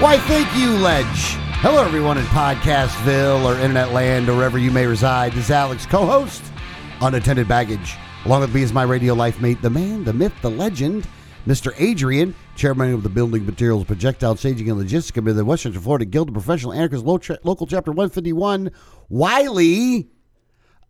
Why, thank you, Ledge. Hello, everyone in Podcastville or Internet Land or wherever you may reside. This is Alex, co host, Unattended Baggage. Along with me is my radio life mate, the man, the myth, the legend, Mr. Adrian, chairman of the Building Materials Projectile Staging and Logistics Committee of the Western Florida Guild of Professional Anarchists, Local Chapter 151. Wiley,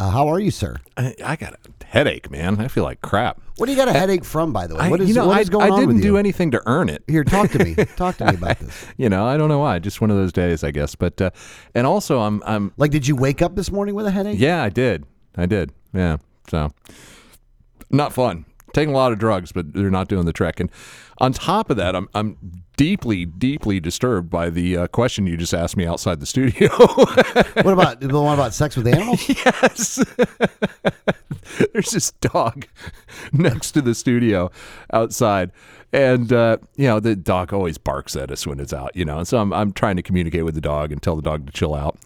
uh, how are you, sir? I, I got a headache, man. I feel like crap. What do you got a headache from, by the way? What is, you know, what I, is going I didn't with do anything to earn it. Here, talk to me. talk to me about this. You know, I don't know why. Just one of those days, I guess. But uh, and also, I'm I'm Like, did you wake up this morning with a headache? yeah, I did, I did, yeah. So not fun. Taking a lot of drugs, but they're not doing the trick. And on top of that, I'm I'm deeply, deeply disturbed by the uh, question you just asked me outside the studio. What about the one about sex with animals? yes. There's this dog next to the studio outside. And, uh, you know, the dog always barks at us when it's out, you know. And so I'm, I'm trying to communicate with the dog and tell the dog to chill out.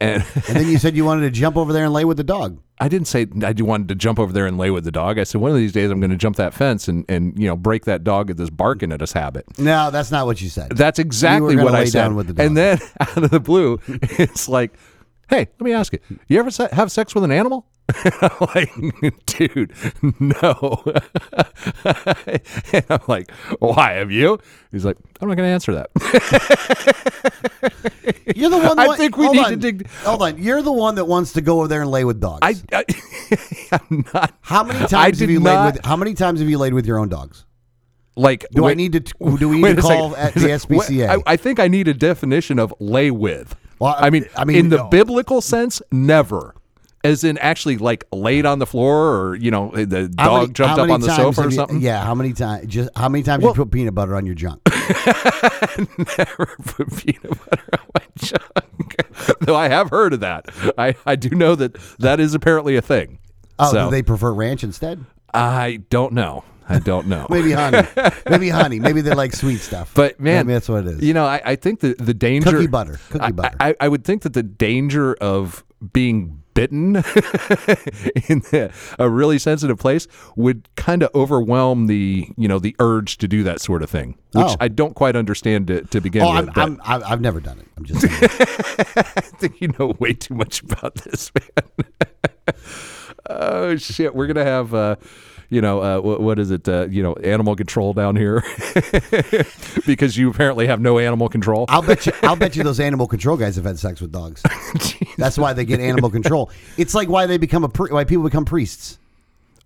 And And then you said you wanted to jump over there and lay with the dog. I didn't say I wanted to jump over there and lay with the dog. I said one of these days I'm going to jump that fence and, and you know break that dog of this barking at us habit. No, that's not what you said. That's exactly what I said. the. And then out of the blue, it's like, "Hey, let me ask you: You ever se- have sex with an animal?" I'm like, "Dude, no." and I'm like, "Why have you?" He's like, "I'm not going to answer that." You're the one. That I think we need on. to dig- Hold on. You're the one that wants to go over there and lay with dogs. I, I I'm not. how many times have you not- laid with? How many times have you laid with your own dogs? Like, Do I need to? Do we need to call second. at the SPCA? I, I think I need a definition of lay with. Well, I mean, I mean, in the no. biblical sense, never. As in, actually, like laid on the floor, or you know, the How dog many- jumped up on the sofa or you- something. Yeah. How many times? Just how many times Well- you put peanut butter on your junk? Never put peanut butter on my junk. Though I have heard of that. I, I do know that that is apparently a thing. Oh, so do they prefer ranch instead? I don't know. I don't know. Maybe honey. Maybe honey. Maybe they like sweet stuff. But man, Maybe that's what it is. You know, I, I think the the danger Cookie butter. Cookie I, butter. I, I would think that the danger of being bitten in the, a really sensitive place would kind of overwhelm the you know the urge to do that sort of thing, which Oh. I don't quite understand to, to begin oh, with. I'm, I've I've never done it. I'm just. I think you know way too much about this, man. oh shit, we're gonna have. Uh, you know uh, what, what is it? Uh, you know, animal control down here, because you apparently have no animal control. I'll bet you. I'll bet you those animal control guys have had sex with dogs. That's why they get animal control. It's like why they become a pri- why people become priests.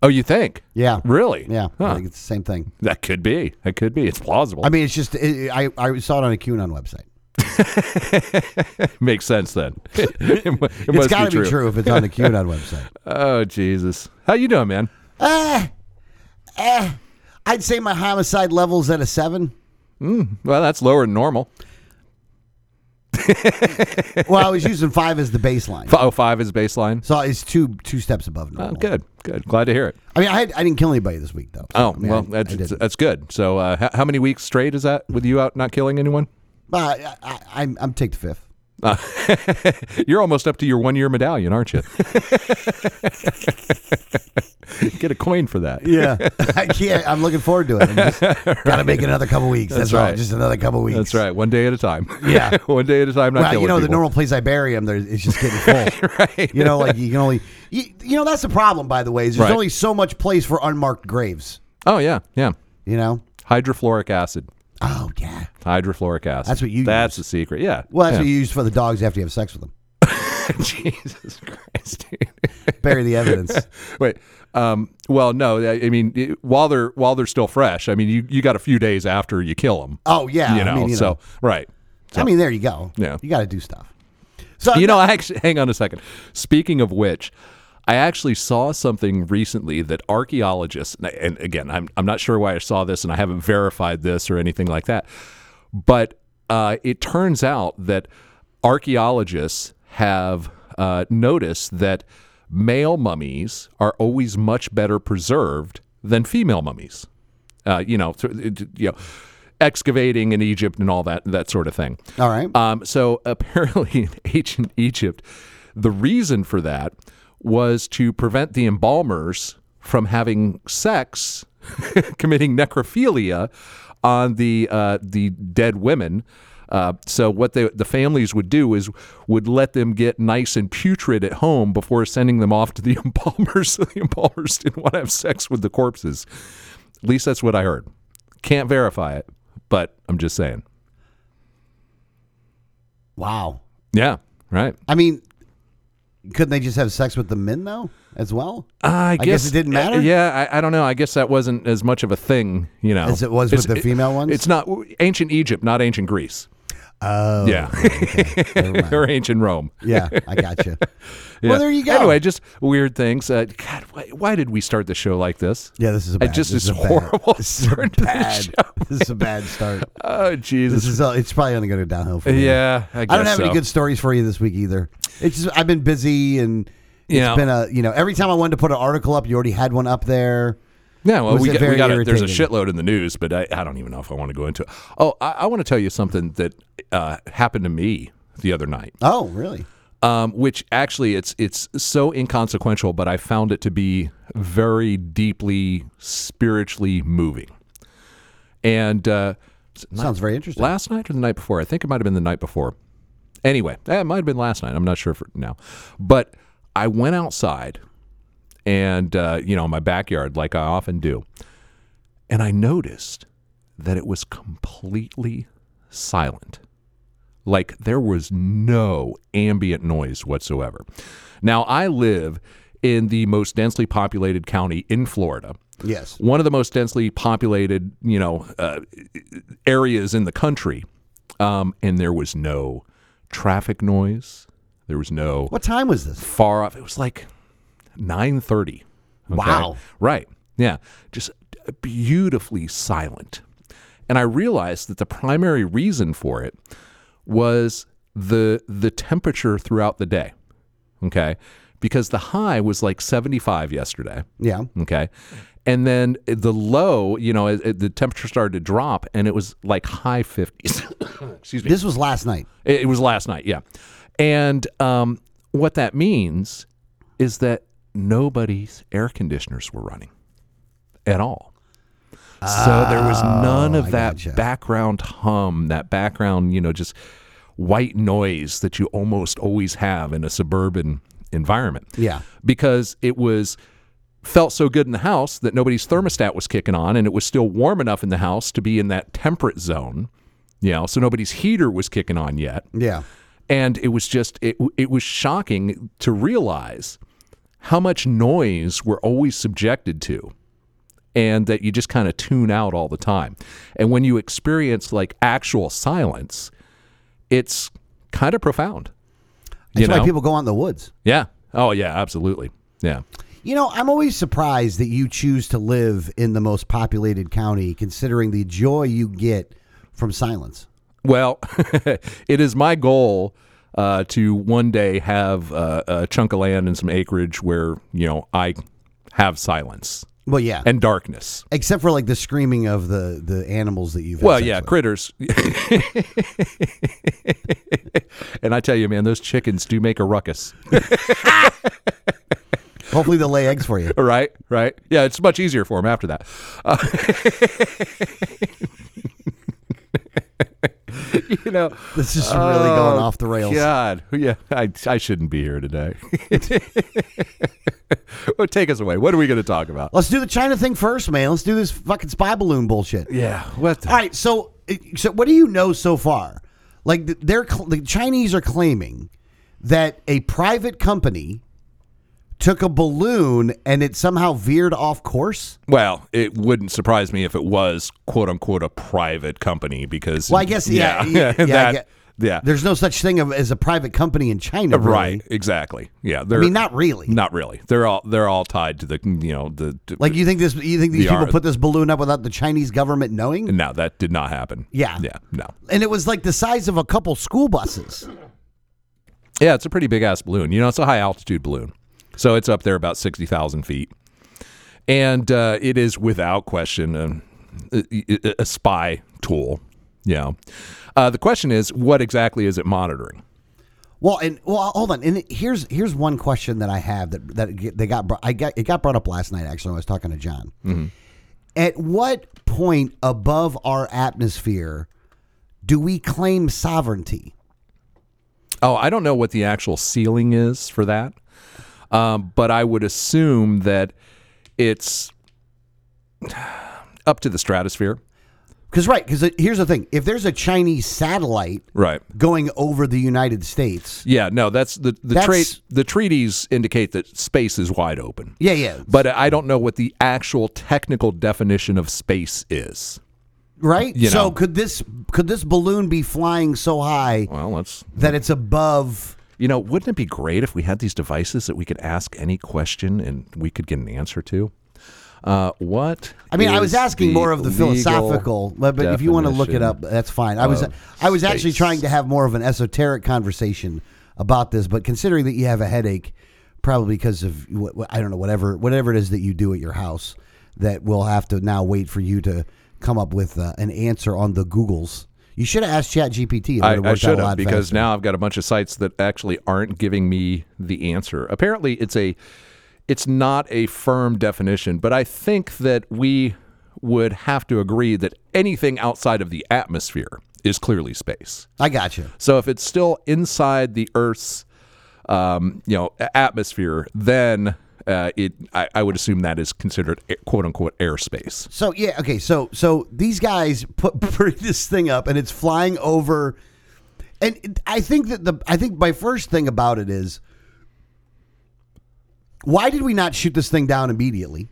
Oh, you think? Yeah. Really? Yeah, I think it's the same thing. That could be. That could be. It's plausible. I mean, it's just it, I I saw it on a QAnon website. Makes sense then. it it It's must got to be be true. true if it's on the QAnon website. Oh Jesus! How you doing, man? Eh, eh. I'd say my homicide level's at a seven. Well, that's lower than normal. Well, I was using five as the baseline, Oh, five is baseline. so it's two two steps above Oh, normal. good, good. Glad to hear it. I mean, I had, I didn't kill anybody this week though. so, Oh, I mean, well, I- I that's didn't. that's good. So, uh, h- how many weeks straight is that with you out not killing anyone? I, I, I'm I'm take the fifth. Uh, you're almost up to your one year medallion, aren't you? Get a coin for that. Yeah, I can't. I'm looking forward to it. I'm just, gotta make another couple weeks. That's, That's all. right. Just another couple weeks. That's right. One day at a time. Yeah. one day at a time. Not Well, you know, the normal place I bury them, there it's just getting full. right. You know, like you can only, you, you know, that's the problem. By the way, is there's Right. only so much place for unmarked graves. Oh yeah, yeah. You know. Hydrofluoric acid. Oh yeah. Hydrofluoric acid. That's what you That's use. the secret. Yeah. Well, that's yeah. what you use for the dogs after you have sex with them. Jesus Christ, dude. Bury the evidence. Wait. Um, well, no. I I mean, it- while they're while they're still fresh, I mean, you, you got a few days after you kill them. Oh yeah. you know. I mean, you so know. right. I mean, there you go. Yeah. You got to do stuff. So You know, I actually hang on a second. Speaking of which, I actually saw something recently that archaeologists, and- again, I'm I'm not sure why I saw this, and I haven't verified this or anything like that, but uh, it turns out that archaeologists have uh, noticed that male mummies are always much better preserved than female mummies. Uh, you know, you know, excavating in Egypt and all that that sort of thing. All right. Um, so apparently, in ancient Egypt, the reason for that was to prevent the embalmers from having sex, committing necrophilia on the uh, the dead women. Uh, so what they, the families would do is would let them get nice and putrid at home before sending them off to the embalmers. So the embalmers didn't want to have sex with the corpses. At least that's what I heard. Can't verify it, but I'm just saying. wow. Yeah, right. I mean, couldn't they just have sex with the men though, as well? I guess, it didn't matter? yeah, I, I don't know. I guess that wasn't as much of a thing, you know, As it was with the female ones? It's not ancient Egypt, not ancient Greece. Oh, yeah, mind. or ancient Rome. yeah, I got you. Yeah. Well, there you go. Anyway, just weird things. Uh, God, why, why did we start the show like this? yeah, this is a I bad. just this is a bad- horrible This is a bad. This is a bad start. Oh Jesus! This is. Uh, it's probably only going to go downhill for me. Yeah, I, guess I don't have so. any good stories for you this week either. It's just I've been busy and it's Yeah. been a you know every time I wanted to put an article up, you already had one up there. Yeah, well, we, got, we got a, there's a shitload in the news, but I, I don't even know if I want to go into it. Oh, I, I want to tell you something that uh, happened to me the other night. Oh, really? um, which actually it's it's so inconsequential, but I found it to be very deeply spiritually moving. And uh, Sounds very interesting. last night or the night before, I think it might have been the night before. Anyway, it might have been last night. I'm not sure for now, but I went outside, and uh, you know, my backyard, like I often do, and I noticed that it was completely silent. Like there was no ambient noise whatsoever. Now, I live in the most densely populated county in Florida. Yes. One of the most densely populated, you know, uh, areas in the country. Um, and there was no traffic noise. There was no What time was this? far off. It was like 9:30. Wow. Right. Yeah. Just beautifully silent. And I realized that the primary reason for it was the the temperature throughout the day. Okay? Because the high was like 75 yesterday. Yeah. Okay. And then the low, you know, it, it- the temperature started to drop and it was like high 50s. Excuse me. This was last night. It, it was last night, yeah. And um, what that means is that nobody's air conditioners were running at all. so there was oh, none of I that gotcha. background hum, that background, you know, just white noise that you almost always have in a suburban environment. Yeah. Because it was felt so good in the house that nobody's thermostat was kicking on and it was still warm enough in the house to be in that temperate zone. You know, so nobody's heater was kicking on yet Yeah. and it was just it, it was shocking to realize how much noise we're always subjected to and that you just kind of tune out all the time. And when you experience like actual silence it's kind of profound That's you know? why people go out in the woods. yeah. Oh yeah absolutely. Yeah. You know, I'm always surprised that you choose to live in the most populated county, considering the joy you get from silence. Well, it is my goal uh, to one day have uh, a chunk of land and some acreage where you know I have silence Well, yeah. and darkness. Except for like the screaming of the the animals that you've. Well, yeah, with. critters. and I tell you, man, those chickens do make a ruckus. Hopefully, they'll lay eggs for you. right, right. Yeah, it's much easier for them after that. Uh, you know, This is really going Oh, off the rails. God, yeah, I, I shouldn't be here today. well, take us away. What are we going to talk about? Let's do the China thing first, man. Let's do this fucking spy balloon bullshit. Yeah, what? The- All right, so so what do you know so far? Like they're the Chinese are claiming that a private company took a balloon and it somehow veered off course. Well, it wouldn't surprise me if it was quote unquote a private company because Well, I guess yeah, yeah, yeah, that get- Yeah. There's no such thing as a private company in China, really. Right. Exactly. Yeah. I mean, not really. not really. They're all they're all tied to the you know the Like you think this? You think these The people ar- put this balloon up without the Chinese government knowing? no that did not happen. Yeah. Yeah. No. And it was like the size of a couple school buses. Yeah, it's a pretty big ass balloon. You know, it's a high altitude balloon, so it's up there about sixty thousand feet, and uh, it is without question a, a, a spy tool. Know, uh, the question is, what exactly is it monitoring? Well, and well, hold on. And here's here's one question that I have that that they got brought, I got it got brought up last night. Actually, when I was talking to John. At what point above our atmosphere do we claim sovereignty? Oh, I don't know what the actual ceiling is for that, um, but I would assume that it's up to the stratosphere. Because right, because here's the thing: if there's a Chinese satellite Right. going over the United States, Yeah, no, that's the the That's- trait. The treaties indicate that space is wide open. yeah, yeah, But I don't know what the actual technical definition of space is. right. you so know. could this could this balloon be flying so high Well, let's. that it's above? You know, wouldn't it be great if we had these devices that we could ask any question and we could get an answer to? Uh, what? I mean, I was asking more of the philosophical, but, but if you want to look it up, that's fine. I was I was actually trying to have more of an esoteric conversation about this, but considering that you have a headache, probably because of I don't know whatever whatever it is that you do at your house, that we'll have to now wait for you to come up with uh, an answer on the Googles. You should have asked ChatGPT. I, I should have because faster. now I've got a bunch of sites that actually aren't giving me the answer. Apparently, it's a it's not a firm definition, but I think that we would have to agree that anything outside of the atmosphere is clearly space. I got you. So if it's still inside the Earth's um, you know atmosphere, then uh, it I, I would assume that is considered quote unquote airspace. So yeah, okay. So so these guys put bring this thing up, and it's flying over. And I think that the I think my first thing about it is, why did we not shoot this thing down immediately?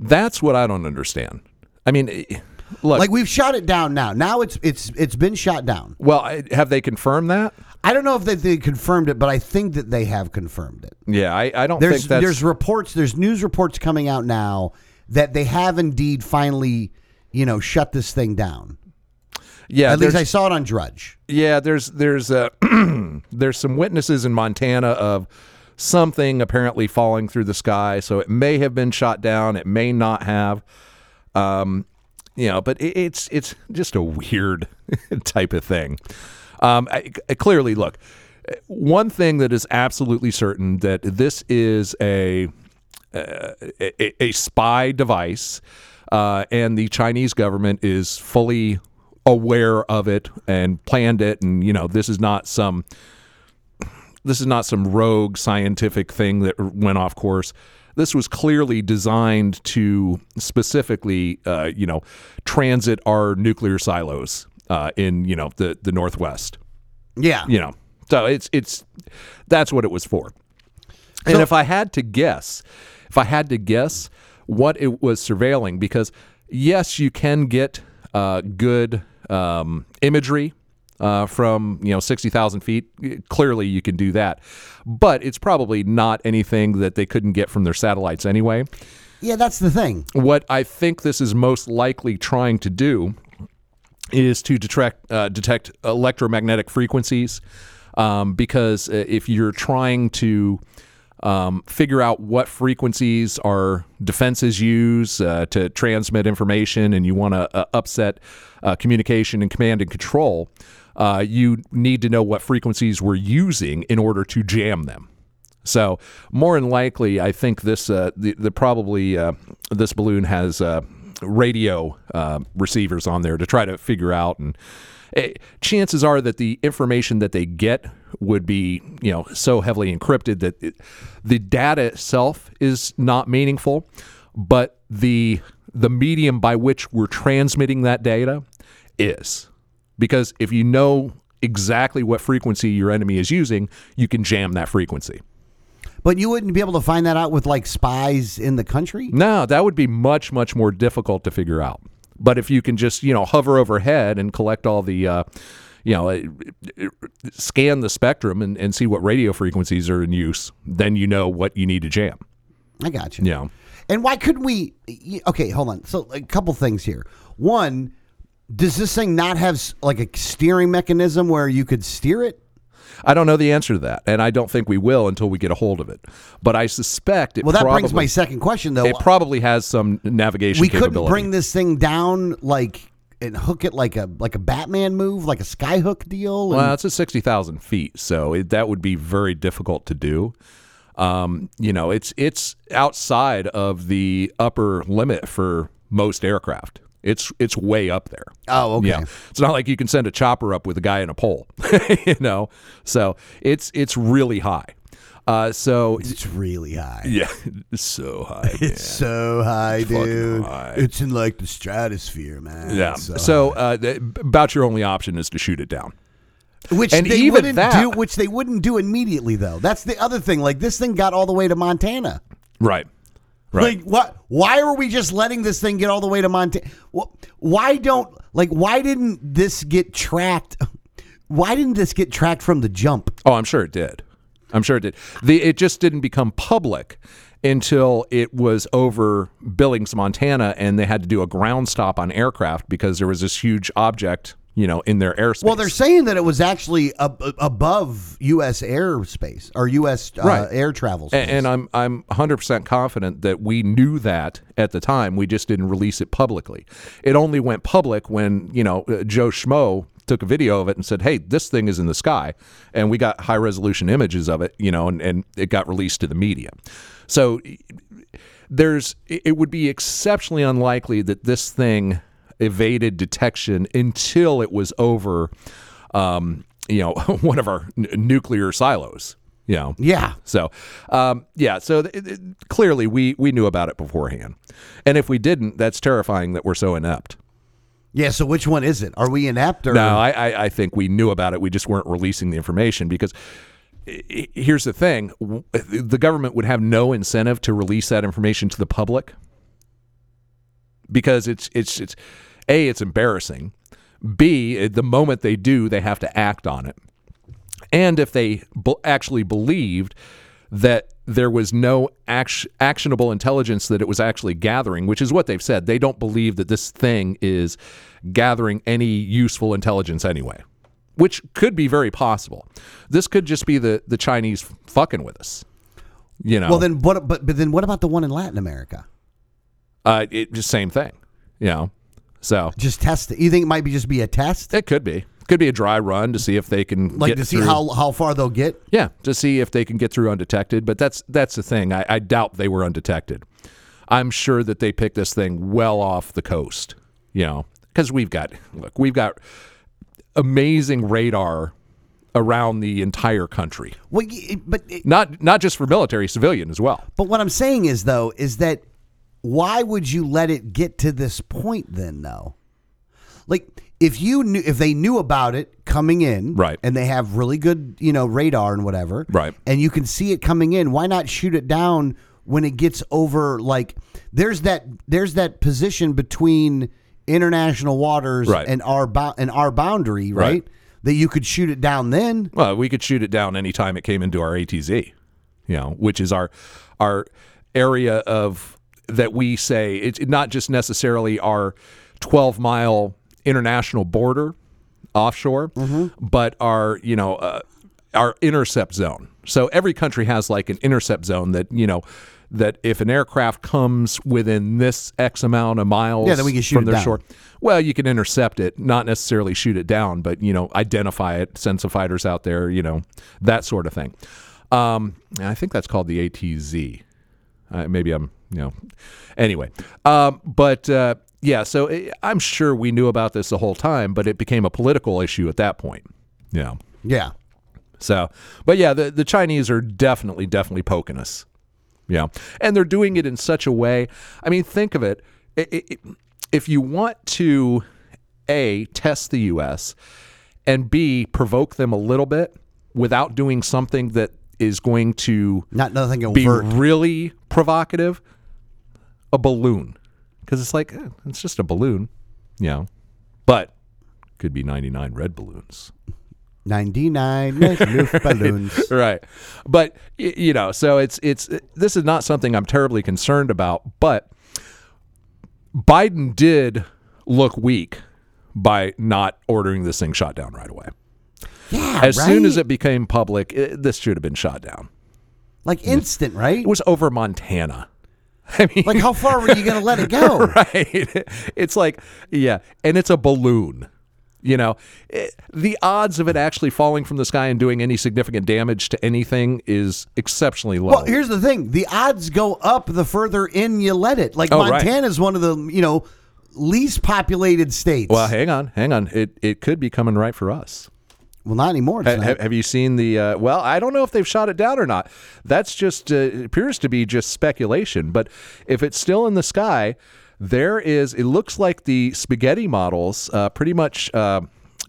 That's what I don't understand. I mean, eh, look. Like we've shot it down now. Now it's it's it's been shot down. well, have they confirmed that? I don't know if they, they confirmed it, but I think that they have confirmed it. Yeah, I, I don't There's think that's there's reports, there's news reports coming out now that they have indeed finally, you know, shut this thing down. yeah. At least I saw it on Drudge. yeah, there's there's uh, there's some witnesses in Montana of something apparently falling through the sky. So it may have been shot down. It may not have. Um, you know, but it, it's it's just a weird type of thing. Um, I, I clearly look. One thing that is absolutely certain that this is a a, a spy device, uh, and the Chinese government is fully aware of it and planned it. And you know, this is not some this is not some rogue scientific thing that went off course. This was clearly designed to specifically, uh, you know, transit our nuclear silos uh, in you know the the northwest. Yeah. you know so it's it's that's what it was for. And So- if i had to guess if i had to guess what it was surveilling because yes you can get uh, good um, imagery uh, from you know 60,000 feet. Clearly you can do that. But it's probably not anything that they couldn't get from their satellites anyway. Yeah, that's the thing. what I think this is most likely trying to do is to detect uh, detect electromagnetic frequencies, um, because uh, if you're trying to um, figure out what frequencies our defenses use uh, to transmit information, and you want to uh, upset uh, communication and command and control, uh, you need to know what frequencies we're using in order to jam them. So more than likely, I think this uh, the, the probably this balloon has radio uh, receivers on there to try to figure out and. eh, chances are that the information that they get would be, you know, so heavily encrypted that it, the data itself is not meaningful, but the the medium by which we're transmitting that data is. Because if you know exactly what frequency your enemy is using, you can jam that frequency. But you wouldn't be able to find that out with like spies in the country? No, that would be much, much more difficult to figure out. But if you can just, you know, hover overhead and collect all the, uh, you know, scan the spectrum and, and see what radio frequencies are in use. Then you know what you need to jam. I got you. You know, And why couldn't we? Okay, hold on. So a couple things here. One, does this thing not have like a steering mechanism where you could steer it? I don't know the answer to that, and I don't think we will until we get a hold of it. But I suspect it. Well, that probably, brings my second question though. It probably has some navigation. we couldn't bring this thing down like and hook it like a like a Batman move, like a skyhook deal. and- Well, it's at sixty thousand feet, so it, that would be very difficult to do. Um, you know, it's it's outside of the upper limit for most aircraft. It's it's way up there. oh, okay. Yeah, it's not like you can send a chopper up with a guy in a pole. you know, so it's it's really high. Uh, so It's really high. yeah, it's so high. man. It's so high, fucking dude. high. It's in like the stratosphere, man. yeah. It's So uh, th- about your only option is to shoot it down. which and they even wouldn't that- do, which they wouldn't do immediately though. That's the other thing. Like this thing got all the way to Montana. Right. Right. Like what? Why are we just letting this thing get all the way to Montana? Why don't like? Why didn't this get tracked? Why didn't this get tracked from the jump? Oh, I'm sure it did. I'm sure it did. The it just didn't become public until it was over Billings, Montana, and they had to do a ground stop on aircraft because there was this huge object, you know, in their airspace. Well, they're saying that it was actually ab- above U.S. airspace or U.S. Uh, Right. air travel. Space. and I'm I'm 100% confident that we knew that at the time. We just didn't release it publicly. It only went public when you know uh, Joe Schmo took a video of it and said, "Hey, this thing is in the sky," and we got high resolution images of it. You know, and, and it got released to the media. So there's it would be exceptionally unlikely that this thing evaded detection until it was over, um, you know, one of our n- nuclear silos. You know, yeah, so, um, yeah. So th- th- clearly, we we knew about it beforehand, and if we didn't, that's terrifying that we're so inept. yeah. So which one is it? Are we inept or No, I, I I think we knew about it. We just weren't releasing the information because here's the thing: the government would have no incentive to release that information to the public because it's it's it's a it's embarrassing. B the moment they do, they have to act on it. And if they b- actually believed that there was no act- actionable intelligence that it was actually gathering, which is what they've said, they don't believe that this thing is gathering any useful intelligence anyway, which could be very possible. This could just be the, the Chinese fucking with us. You know, Well, then what? But but then what about the one in Latin America? uh, it just same thing. You know, so Just test it. You think it might be just be a test, it could be could be a dry run to see if they can like to see through. how how far they'll get? Yeah, to see if they can get through undetected. But that's that's the thing. I, I doubt they were undetected. I'm sure that they picked this thing well off the coast. You know, because we've got look, we've got amazing radar around the entire country. Well, but it, Not not just for military, civilian as well. But what I'm saying is though is that why would you let it get to this point then though? Like if you knew if they knew about it coming in, Right. and they have really good, you know, radar and whatever. Right. And you can see it coming in, why not shoot it down when it gets over like there's that there's that position between international waters Right. and our and our boundary, right? Right. That you could shoot it down then. Well, we could shoot it down anytime it came into our ATZ, you know, which is our our area of that we say it's not just necessarily our 12 mile international border offshore, but our you know uh, our intercept zone. So every country has like an intercept zone that you know that if an aircraft comes within this X amount of miles Yeah, then we can shoot from it their down. shore, well, you can intercept it, not necessarily shoot it down, but you know, identify it, send some fighters out there, you know, that sort of thing. Um, and I think that's called the ATZ. Uh, maybe I'm, you know, anyway. Um, but uh, yeah, so eh, I'm sure we knew about this the whole time, but it became a political issue at that point. You know, Yeah. so, but yeah, the, the Chinese are definitely, definitely poking us. Yeah. And they're doing it in such a way. I mean, think of it. I- I- I- if you want to, A, test the U.S., and B, provoke them a little bit without doing something that is going to Not nothing be really provocative, a balloon. Because it's like, eh, it's just a balloon, you know. But Could be 99 red balloons. 99 Noof balloons. right but y- you know so it's it's this is not something i'm terribly concerned about but biden did look weak by not ordering this thing shot down right away Yeah, as soon as right? it became public it, this should have been shot down like instant, right? it was over montana i mean Like how far were you going to let it go? right it's like yeah and it's a balloon you know it, the odds of it actually falling from the sky and doing any significant damage to anything is exceptionally low Well, here's the thing: the odds go up the further in you let it. Like Oh, right. Montana's one of the you know least populated states. Well, hang on, hang on. It it could be coming right for us. Well, not anymore. Ha- not. have you seen the? Uh, well, I don't know if they've shot it down or not. That's just uh, appears to be just speculation. But if it's still in the sky, there is. It looks like the spaghetti models, uh, pretty much. Uh,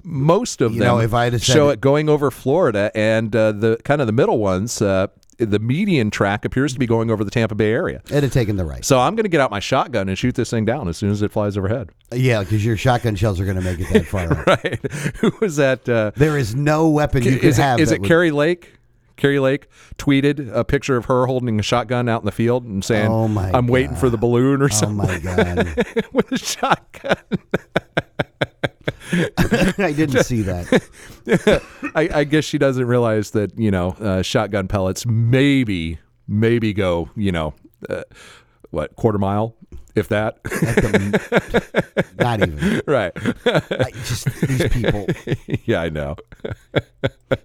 most of You them know, if I show it- it going over Florida, and uh, the kind of the middle ones, uh, the median track appears to be going over the Tampa Bay area. It'd have taken the right. So I'm going to get out my shotgun and shoot this thing down as soon as it flies overhead. Yeah, because your shotgun shells are going to make it that far. Right? Who was that? Uh, There is no weapon you could is have. it, is that it would- Kari Lake? Kari Lake tweeted a picture of her holding a shotgun out in the field and saying, Oh my "I'm waiting for the balloon or Oh something my god! with a shotgun." I didn't see that. I, I guess she doesn't realize that you know uh, shotgun pellets maybe maybe go you know uh, what quarter mile if that the, not even. right I, just these people. yeah I know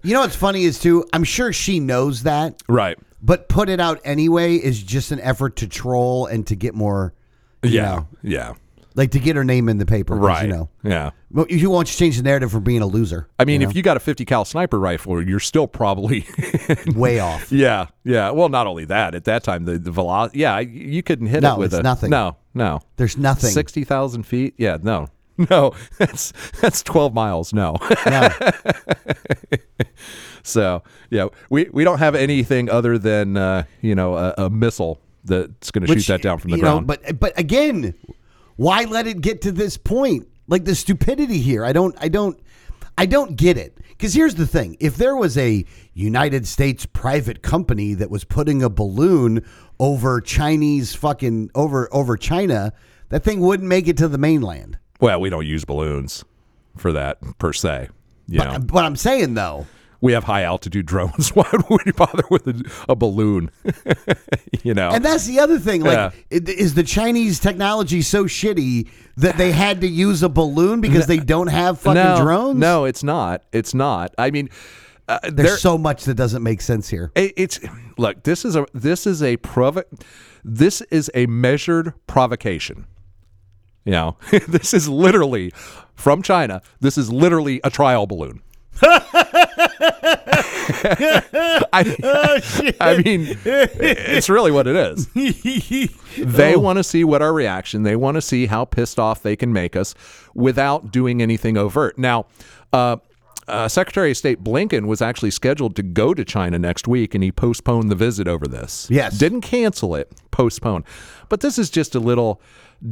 You know what's funny is too. I'm sure she knows that, right but put it out anyway is just an effort to troll and to get more. you yeah know, yeah like to get her name in the paper, right You know, yeah Well, you won't change the narrative from being a loser. I mean if you got a 50 cal sniper rifle you're still probably way off. Yeah, yeah. Well, not only that, at that time the the velocity. Yeah, you couldn't hit No, it with it's a nothing. No, no. There's nothing. Sixty thousand feet. Yeah, no, no. That's that's twelve miles. No. No. so yeah, we we don't have anything other than uh, you know a, a missile that's going to shoot that down from the you know, ground. but but again, why let it get to this point? Like the stupidity here, I don't, I don't, I don't get it. Because here's the thing: if there was a United States private company that was putting a balloon over Chinese fucking over over China, that thing wouldn't make it to the mainland. well, we don't use balloons for that per se. Yeah. But what I'm saying though, we have high altitude drones. Why would we bother with a, a balloon? you know, And that's the other thing. Like, Yeah. is the Chinese technology so shitty that they had to use a balloon because they don't have fucking no, drones? No, it's not. It's not. I mean, uh, There's there, so much that doesn't make sense here. it- it's look. This is a this is a provo- This is a measured provocation. You know, this is literally from China. This is literally a trial balloon. I, I mean, it's really what it is. They want to see what our reaction. They want to see how pissed off they can make us without doing anything overt. Now, uh, uh, Secretary of State Blinken was actually scheduled to go to China next week, and he postponed the visit over this. Yes. didn't cancel it, postpone. But this is just a little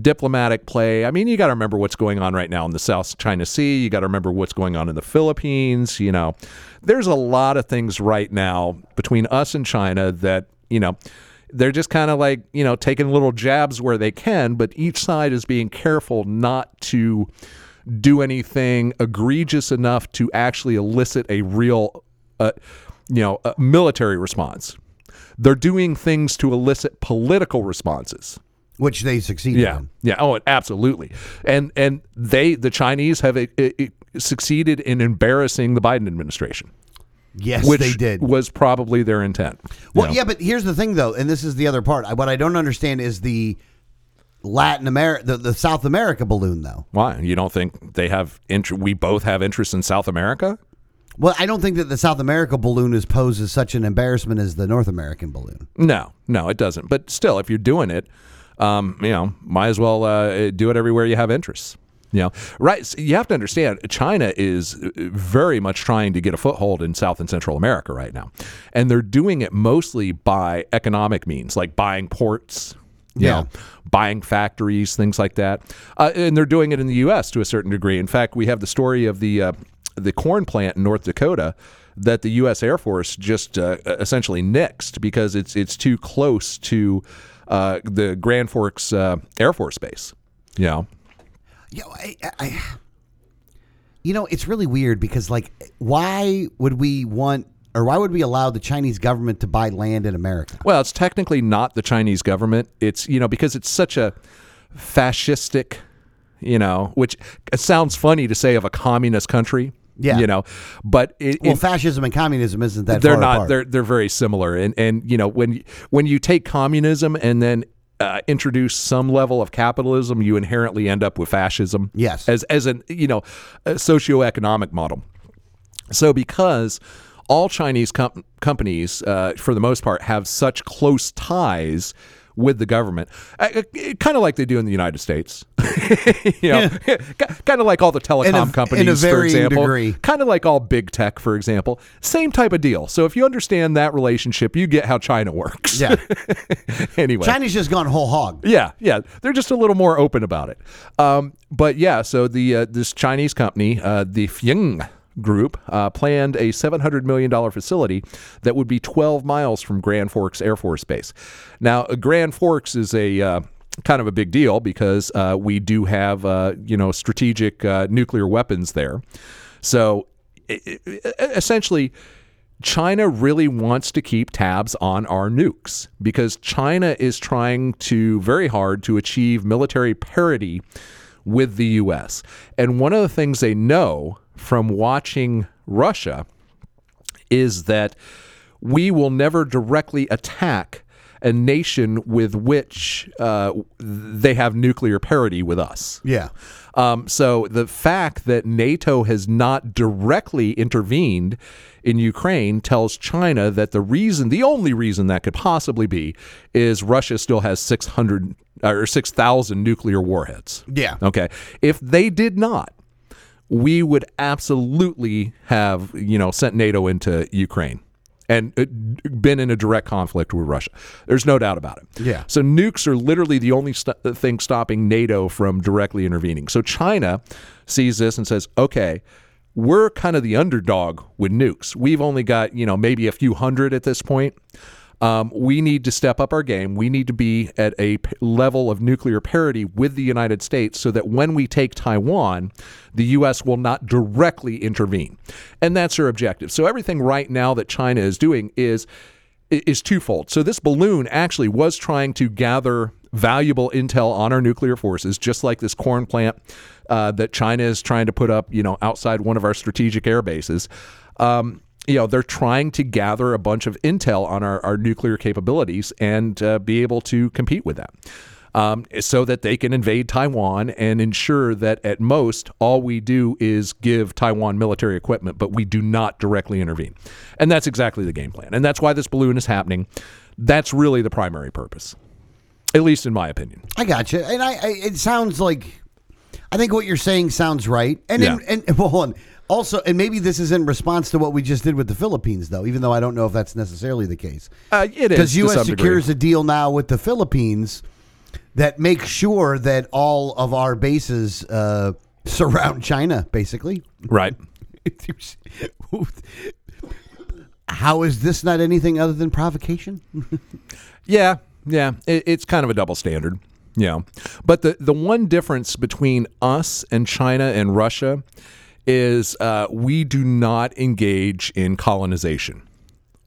diplomatic play. I mean, you got to remember what's going on right now in the South China Sea. You got to remember what's going on in the Philippines. You know, there's a lot of things right now between us and China that you know they're just kind of like you know taking little jabs where they can, but each side is being careful not to do anything egregious enough to actually elicit a real, uh, you know, military response. They're doing things to elicit political responses. Which they succeeded Yeah, in. yeah. Oh, absolutely. And and they, the Chinese, have uh, uh, succeeded in embarrassing the Biden administration, Yes, which they did. was probably their intent. Well, know? yeah, but here's the thing, though, and this is the other part. What I don't understand is the Latin America, the, the South America balloon, though. Why you don't think they have? Int- we both have interest in South America. Well, I don't think that the South America balloon is posed as such an embarrassment as the North American balloon. No, no, it doesn't. But still, if you're doing it, um, you know, might as well uh, do it everywhere you have interests. You know, right? So you have to understand, China is uh, very much trying to get a foothold in South and Central America right now, and they're doing it mostly by economic means, like buying ports. you Yeah. know, buying factories, things like that. Uh, and they're doing it in the U.S. to a certain degree. In fact, we have the story of the uh, the corn plant in North Dakota that the U.S. Air Force just uh, essentially nixed because it's it's too close to uh, the Grand Forks uh, Air Force Base. You know, Yeah, I, I, you know, it's really weird because, like, why would we want or why would we allow the Chinese government to buy land in America? Well, it's technically not the Chinese government. It's you know because it's such a fascistic, you know, which sounds funny to say of a communist country. Yeah. you know, but it, Well, it- fascism and communism isn't that they're far not. apart. They're they're very similar. And and you know when you- when you take communism and then uh, introduce some level of capitalism, you inherently end up with fascism. Yes. as as an you know a socioeconomic model. So because all Chinese com- companies, uh, for the most part, have such close ties with the government, uh, kind of like they do in the United States. you know, kind of like all the telecom a- companies, for example. Kind of like all big tech, for example. Same type of deal. So if you understand that relationship, you get how China works. yeah, anyway. China's just gone whole hog. Yeah, yeah, they're just a little more open about it. Um, but yeah, so the uh, this Chinese company, uh, the Fufeng Group, uh, planned a seven hundred million dollar facility that would be twelve miles from Grand Forks Air Force Base. Now, uh, Grand Forks is a uh, kind of a big deal because uh, we do have uh, you know strategic uh, nuclear weapons there. So i- i- essentially. China really wants to keep tabs on our nukes because China is trying to very hard to achieve military parity with the US. And one of the things they know from watching Russia is that we will never directly attack a nation with which uh, they have nuclear parity with us. Yeah, Um, so the fact that NATO has not directly intervened in Ukraine tells China that the reason, the only reason that could possibly be, is Russia still has 600 or 6,000 nuclear warheads. Yeah. Okay. If they did not, we would absolutely have, you know, sent NATO into Ukraine and uh, been in a direct conflict with Russia. There's no doubt about it. Yeah. So nukes are literally the only st- thing stopping NATO from directly intervening. So China sees this and says, okay, we're kind of the underdog with nukes. We've only got, you know, maybe a few hundred at this point. Um, we need to step up our game. We need to be at a p- level of nuclear parity with the United States so that when we take Taiwan, the U.S. will not directly intervene. And that's their objective. So everything right now that China is doing is is twofold. So this balloon actually was trying to gather valuable intel on our nuclear forces, just like this corn plant uh, that China is trying to put up, you know, outside one of our strategic air bases. Um, you know, they're trying to gather a bunch of intel on our, our nuclear capabilities and uh, be able to compete with that. Um, so that they can invade Taiwan and ensure that at most all we do is give Taiwan military equipment, but we do not directly intervene. And that's exactly the game plan. And that's why this balloon is happening. That's really the primary purpose, at least in my opinion. I got you. And I, I it sounds like I think what you're saying sounds right. And Yeah. and, and well, hold on. Also, and maybe this is in response to what we just did with the Philippines, though. Even though I don't know if that's necessarily the case, Uh, it is because U.S. some degree. secures a deal now with the Philippines that makes sure that all of our bases uh, surround China, basically. right. How is this not anything other than provocation? Yeah, yeah, it, it's kind of a double standard. Yeah, but the the one difference between us and China and Russia is uh, we do not engage in colonization,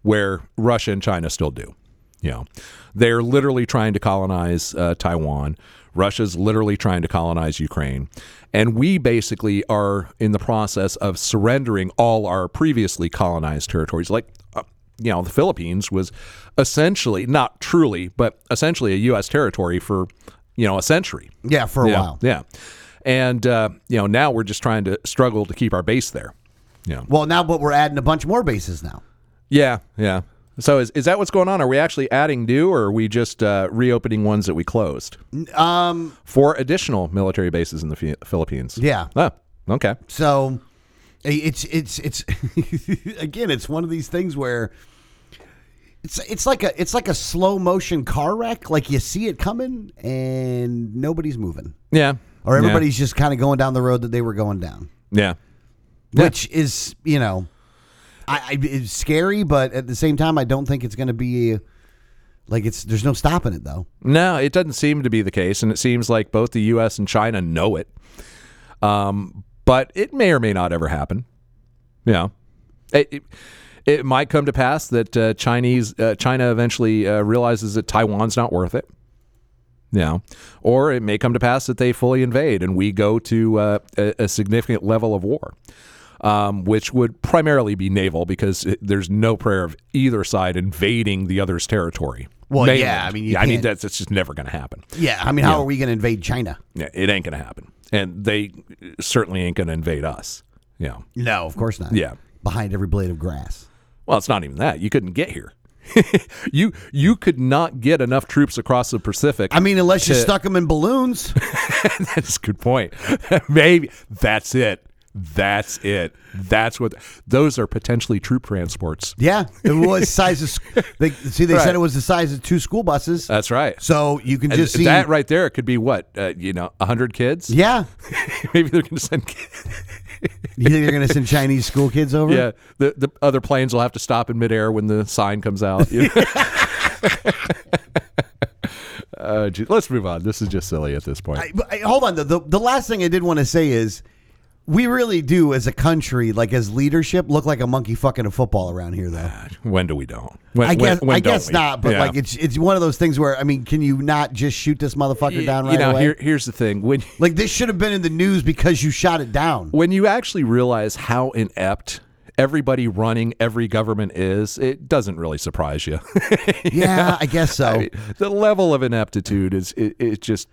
where Russia and China still do. You know, they're literally trying to colonize uh, Taiwan. Russia's literally trying to colonize Ukraine. And we basically are in the process of surrendering all our previously colonized territories. Like, uh, you know, the Philippines was essentially, not truly, but essentially a U.S. territory for, you know, a century. yeah, for a yeah, while. Yeah. And, uh, you know, now we're just trying to struggle to keep our base there. Yeah. Well, now, but we're adding a bunch more bases now. Yeah, yeah. So is, is that what's going on? Are we actually adding new, or are we just uh, reopening ones that we closed Um, for additional military bases in the Phi- Philippines? yeah. Oh, okay. So it's it's it's again it's one of these things where It's it's like a it's like a slow motion car wreck. Like you see it coming and nobody's moving, Yeah. Or everybody's just kind of going down the road that they were going down, Yeah. which is you know, I, I it's scary, but at the same time, I don't think it's going to be like it's. There's no stopping it though. No, it doesn't seem to be the case, and it seems like both the U.S. and China know it. Um, but it may or may not ever happen. Yeah, it, it, it might come to pass that uh, Chinese uh, China eventually uh, realizes that Taiwan's not worth it. Yeah, or it may come to pass that they fully invade and we go to uh, a, a significant level of war. Um, which would primarily be naval because it, there's no prayer of either side invading the other's territory. Well, Mainland. yeah, I mean, yeah, I mean that's it's just never going to happen. Yeah, I mean, how are we going to invade China? Yeah, it ain't going to happen, and they certainly ain't going to invade us. Yeah, No, of course not. yeah. behind every blade of grass. Well, it's not even that. You couldn't get here. you you could not get enough troops across the Pacific. I mean, unless you stuck them in balloons. that's a good point. Maybe that's it. That's it. That's what. Those are potentially troop transports. Yeah, it was size of. They see. They Right. said it was the size of two school buses. That's right. so you can And just see that right there It could be what uh, you know, hundred kids. Yeah, Maybe they're going to send. You think they're going to send Chinese school kids over? Yeah, the the other planes will have to stop in midair when the sign comes out. you know? uh, let's move on. This is just silly at this point. I, I- hold on. The, the the last thing I did want to say is, we really do as a country, like as leadership, look like a monkey fucking a football around here, though. Ah, when do we don't? When, I guess when, when I don't guess we? not, but Yeah. like it's it's one of those things where I mean, can you not just shoot this motherfucker down right you know, away? here, here's the thing: when like this should have been in the news because you shot it down. when you actually realize how inept everybody running every government is, it doesn't really surprise you. Yeah, I guess so. I mean, the level of ineptitude is it, it just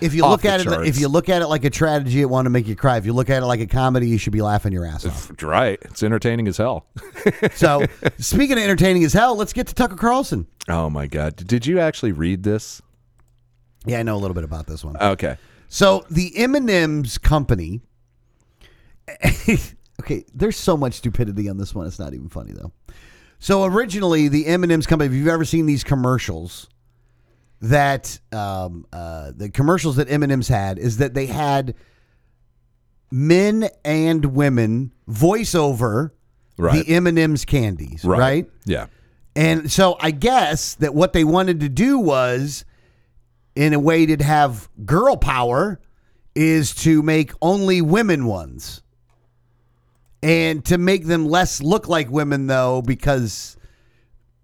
if you uh, off look at it, if you look at it like a tragedy, it want to make you cry. If you look at it like a comedy, you should be laughing your ass off. right. It's entertaining as hell. So, speaking of entertaining as hell, let's get to Tucker Carlson. Oh my god! Did you actually read this? Yeah, I know a little bit about this one. Okay. So the M&M's company. okay, there's so much stupidity on this one. It's not even funny though. So originally, the M&M's company. If you've ever seen these commercials, that um, uh, the commercials that M&M's had is that they had men and women voice over Right. the M&M's candies, right? Yeah. And so I guess that what they wanted to do was, in a way, to have girl power, is to make only women ones, and to make them less look like women, though, because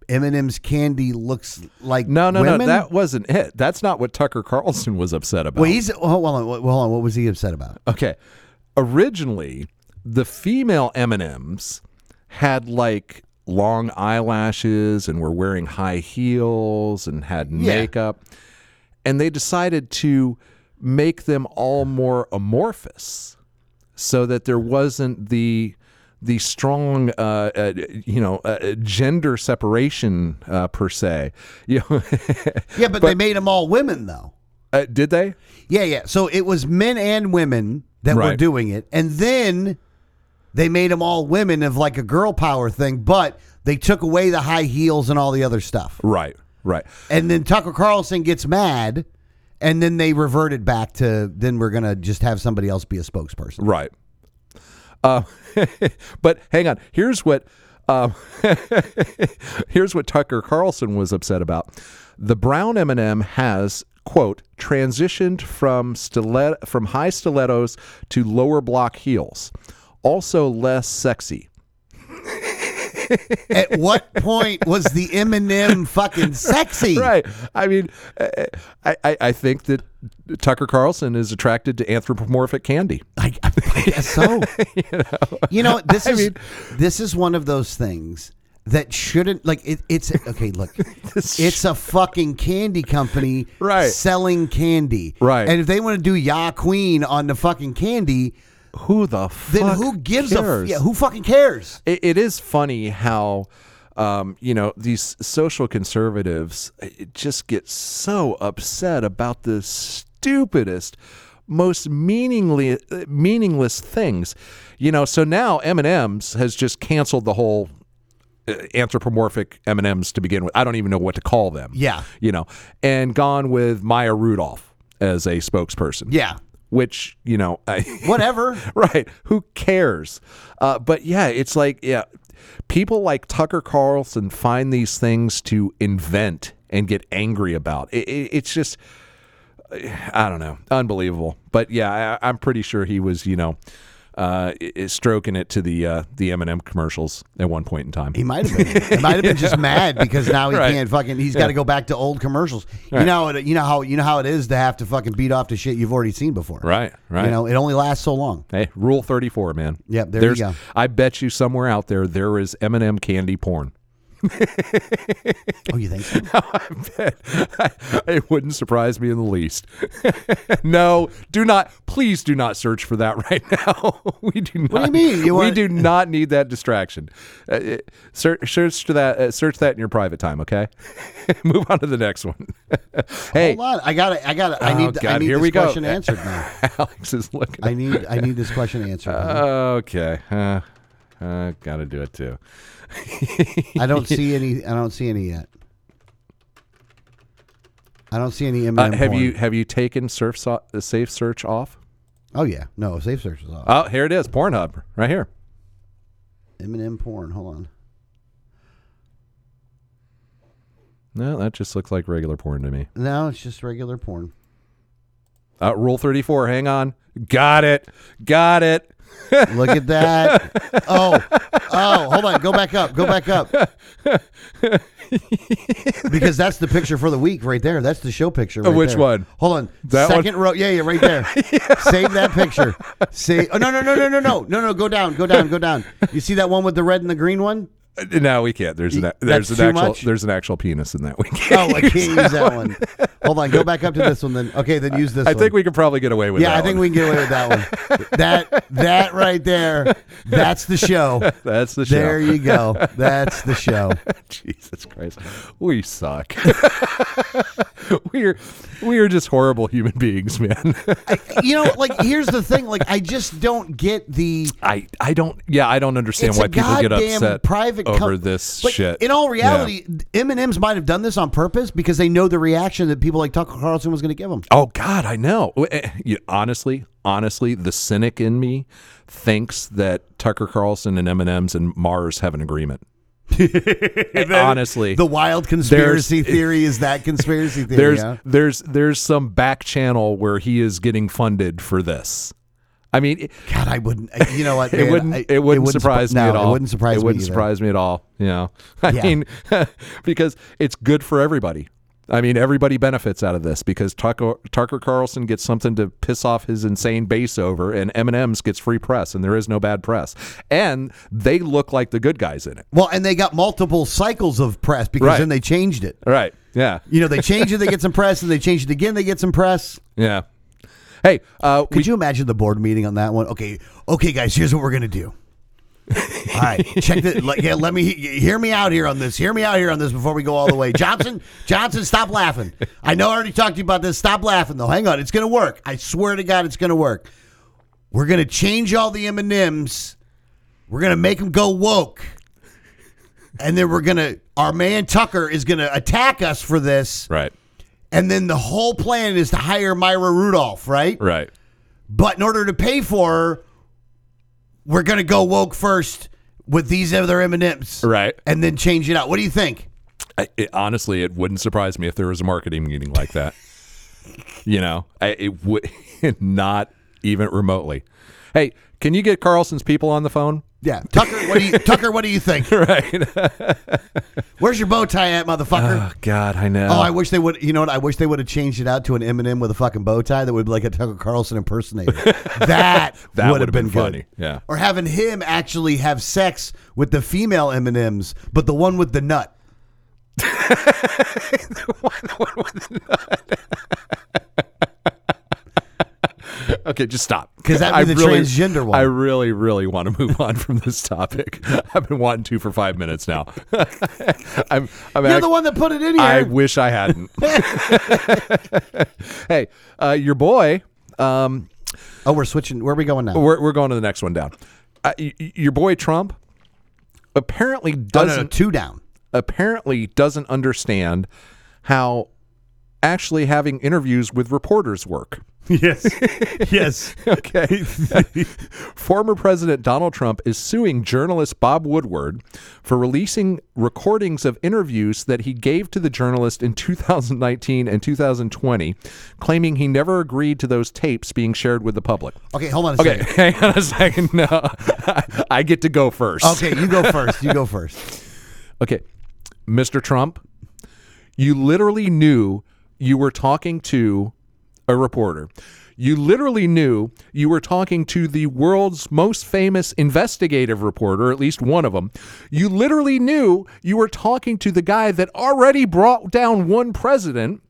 M&M's candy looks like No, no, women? no. That wasn't it. That's not what Tucker Carlson was upset about. well, he's oh, hold on, hold on. What was he upset about? Okay. Originally, the female M&Ms had like long eyelashes and were wearing high heels and had Yeah. makeup. And they decided to make them all more amorphous so that there wasn't the the strong uh, uh, you know uh, gender separation uh, per se. You know, Yeah, but, they made them all women, though. uh, did they? Yeah, yeah. So it was men and women that were doing it, and then they made them all women of like a girl power thing, but they took away the high heels and all the other stuff. Right, right. And then Tucker Carlson gets mad, and then they reverted back to then we're gonna just have somebody else be a spokesperson. Right. Uh, but hang on. Here's what. Um, here's what Tucker Carlson was upset about. The brown M&M has quote transitioned from stilet from high stilettos to lower block heels, also less sexy. At what point was the M&M fucking sexy? Right. I mean, I, I I think that Tucker Carlson is attracted to anthropomorphic candy. I, I guess so. you know, this I is mean- this is one of those things that shouldn't like it, it's okay. Look, it's a fucking candy company, Right. Selling candy, Right. And if they want to do Ya Queen on the fucking candy, Who the fuck? then who gives a cares? f- yeah? Who fucking cares? it, it is funny how um, you know these social conservatives just get so upset about the stupidest most meaningless meaningless things you know so now m&ms has just canceled the whole uh, anthropomorphic M and M's to begin with. I don't even know what to call them. Yeah. you know, and gone with Maya Rudolph as a spokesperson. Yeah. Which you know, I, Whatever. right? Who cares? Uh, but yeah, it's like yeah, people like Tucker Carlson find these things to invent and get angry about. It, it, it's just. I don't know, unbelievable. But yeah, I, I'm pretty sure he was, you know, uh, stroking it to the uh, the M&M commercials at one point in time. He might have been. He might have been just mad because now he Right. can't fucking. He's got to go back to old commercials. You know. it- You know how. You know how it is to have to fucking beat off to shit you've already seen before. Right, right. You know, it only lasts so long. Hey, Rule Thirty Four, man. Yep, there you There's, go. I bet you somewhere out there there is M&M candy porn. Oh, you think so? I bet. it wouldn't surprise me in the least. no, do not. Please do not search for that right now. we do not. What do you mean? You we do not need that distraction. Uh, search, search to that. Uh, search that in your private time. Okay. Move on to the next one. hey, Hold on. I got it. I got it. I Oh, need. I need here this we go. question answered now. Alex is looking. I need. I need this question answered. okay. Uh, uh, Got to do it too. I don't see any. I don't see any yet. I don't see any Uh, M&M have porn. you have you taken surf so- uh, safe search off? Oh yeah. No, safe search is off. Oh, here it is. Pornhub right here. M&M porn. Hold on. No, that just looks like regular porn to me. No, it's just regular porn. Uh, rule 34. Hang on. Got it. Got it. Look at that. Oh, oh, hold on. Go back up. Go back up. because that's the picture for the week right there. That's the show picture. Right which there. one? Hold on. That one? Second row. Yeah, yeah, right there. Save that picture. Save. Oh no, no, no, no, no, no, no, no. Go down. Go down. Go down. You see that one with the red and the green one? Uh, No, we can't. There's an there's that's an too actual much? there's an actual penis in that. We can't. Oh, I can't use that one. Hold on. Go back up to this one then. Okay, then use this I one. think we could probably get away with Yeah, that. I think one. we can get away with that one. That that right there. That's the show. That's the show. There you go. That's the show. Jesus Christ, we suck. we're we're just horrible human beings, man. You know, like here's the thing. Like I just don't get the. I I don't yeah I don't understand why people get upset private com- over this Like, shit. In all reality, M and M's might have done this on purpose because they know the reaction that people like Tucker Carlson was going to give them. Oh God, I know. Eh, honestly, honestly, the cynic in me thinks that Tucker Carlson and M and M's and Mars have an agreement. honestly, The wild conspiracy theory is that conspiracy theory. there's huh? there's there's some back channel where he is getting funded for this. I mean, God, I wouldn't. Uh, you know what? it wouldn't I- it wouldn't surpri- surprise me no, at all. It wouldn't surprise It me. wouldn't either. surprise me at all. You know, I Yeah. mean, because it's good for everybody. I mean, everybody benefits out of this because Tucker, Tucker Carlson gets something to piss off his insane base over, and M&M's gets free press, and there is no bad press, and they look like the good guys in it. Well, and they got multiple cycles of press because Right. then they changed it. Right? Yeah. You know, they change it, they get some press, and they change it again, they get some press. Yeah. Hey, uh, Could you imagine the board meeting on that one? Okay, okay, guys, here's what we're gonna do. All right, check the. Let, yeah, let me hear me out here on this. Hear me out here on this before we go all the way. Johnson, Johnson, stop laughing. I know I already talked to you about this. Stop laughing though. Hang on, it's gonna work. I swear to God, it's gonna work. We're gonna change all the M and M's. We're gonna make them go woke, and then we're gonna. Our man Tucker is gonna attack us for this, right, and then the whole plan is to hire Maya Rudolph, right? right. But in order to pay for her, we're gonna go woke first with these other M and M's, Right. And then change it out. What do you think? I, it, honestly, it wouldn't surprise me if there was a marketing meeting like that. you know, I, it would not even remotely. Hey, can you get Carlson's people on the phone? Yeah, Tucker. What do you, Tucker? What do you think? right. Where's your bow tie at, motherfucker? oh God, I know. Oh, I wish they would. You know what? I wish they would have changed it out to an M&M with a fucking bow tie that would be like a Tucker Carlson impersonator. That, That would have been, been good. funny, yeah. Or having him actually have sex with the female M&Ms, but the one with the nut. okay, just stop. 'Cause that'd I be the transgender one. I really, really want to move on from this topic. I've been wanting to for five minutes now. I'm, I'm You're act- the one that put it in here. I wish I hadn't. hey, uh, your boy. Um, oh, we're switching. Where are we going now? we're we're going to the next one down. Uh, y- your boy Trump. apparently Oh, no, doesn't no, two down. apparently doesn't understand how actually having interviews with reporters work. Yes. yes. Okay. Former President Donald Trump is suing journalist Bob Woodward for releasing recordings of interviews that he gave to the journalist in 2019 and 2020, claiming he never agreed to those tapes being shared with the public. Okay, hold on a Okay, second. hang on a second. No, I get to go first. Okay, you go first. You go first. Okay, Mr. Trump, you literally knew you were talking to a reporter. You literally knew you were talking to the world's most famous investigative reporter, at least one of them. You literally knew you were talking to the guy that already brought down one president.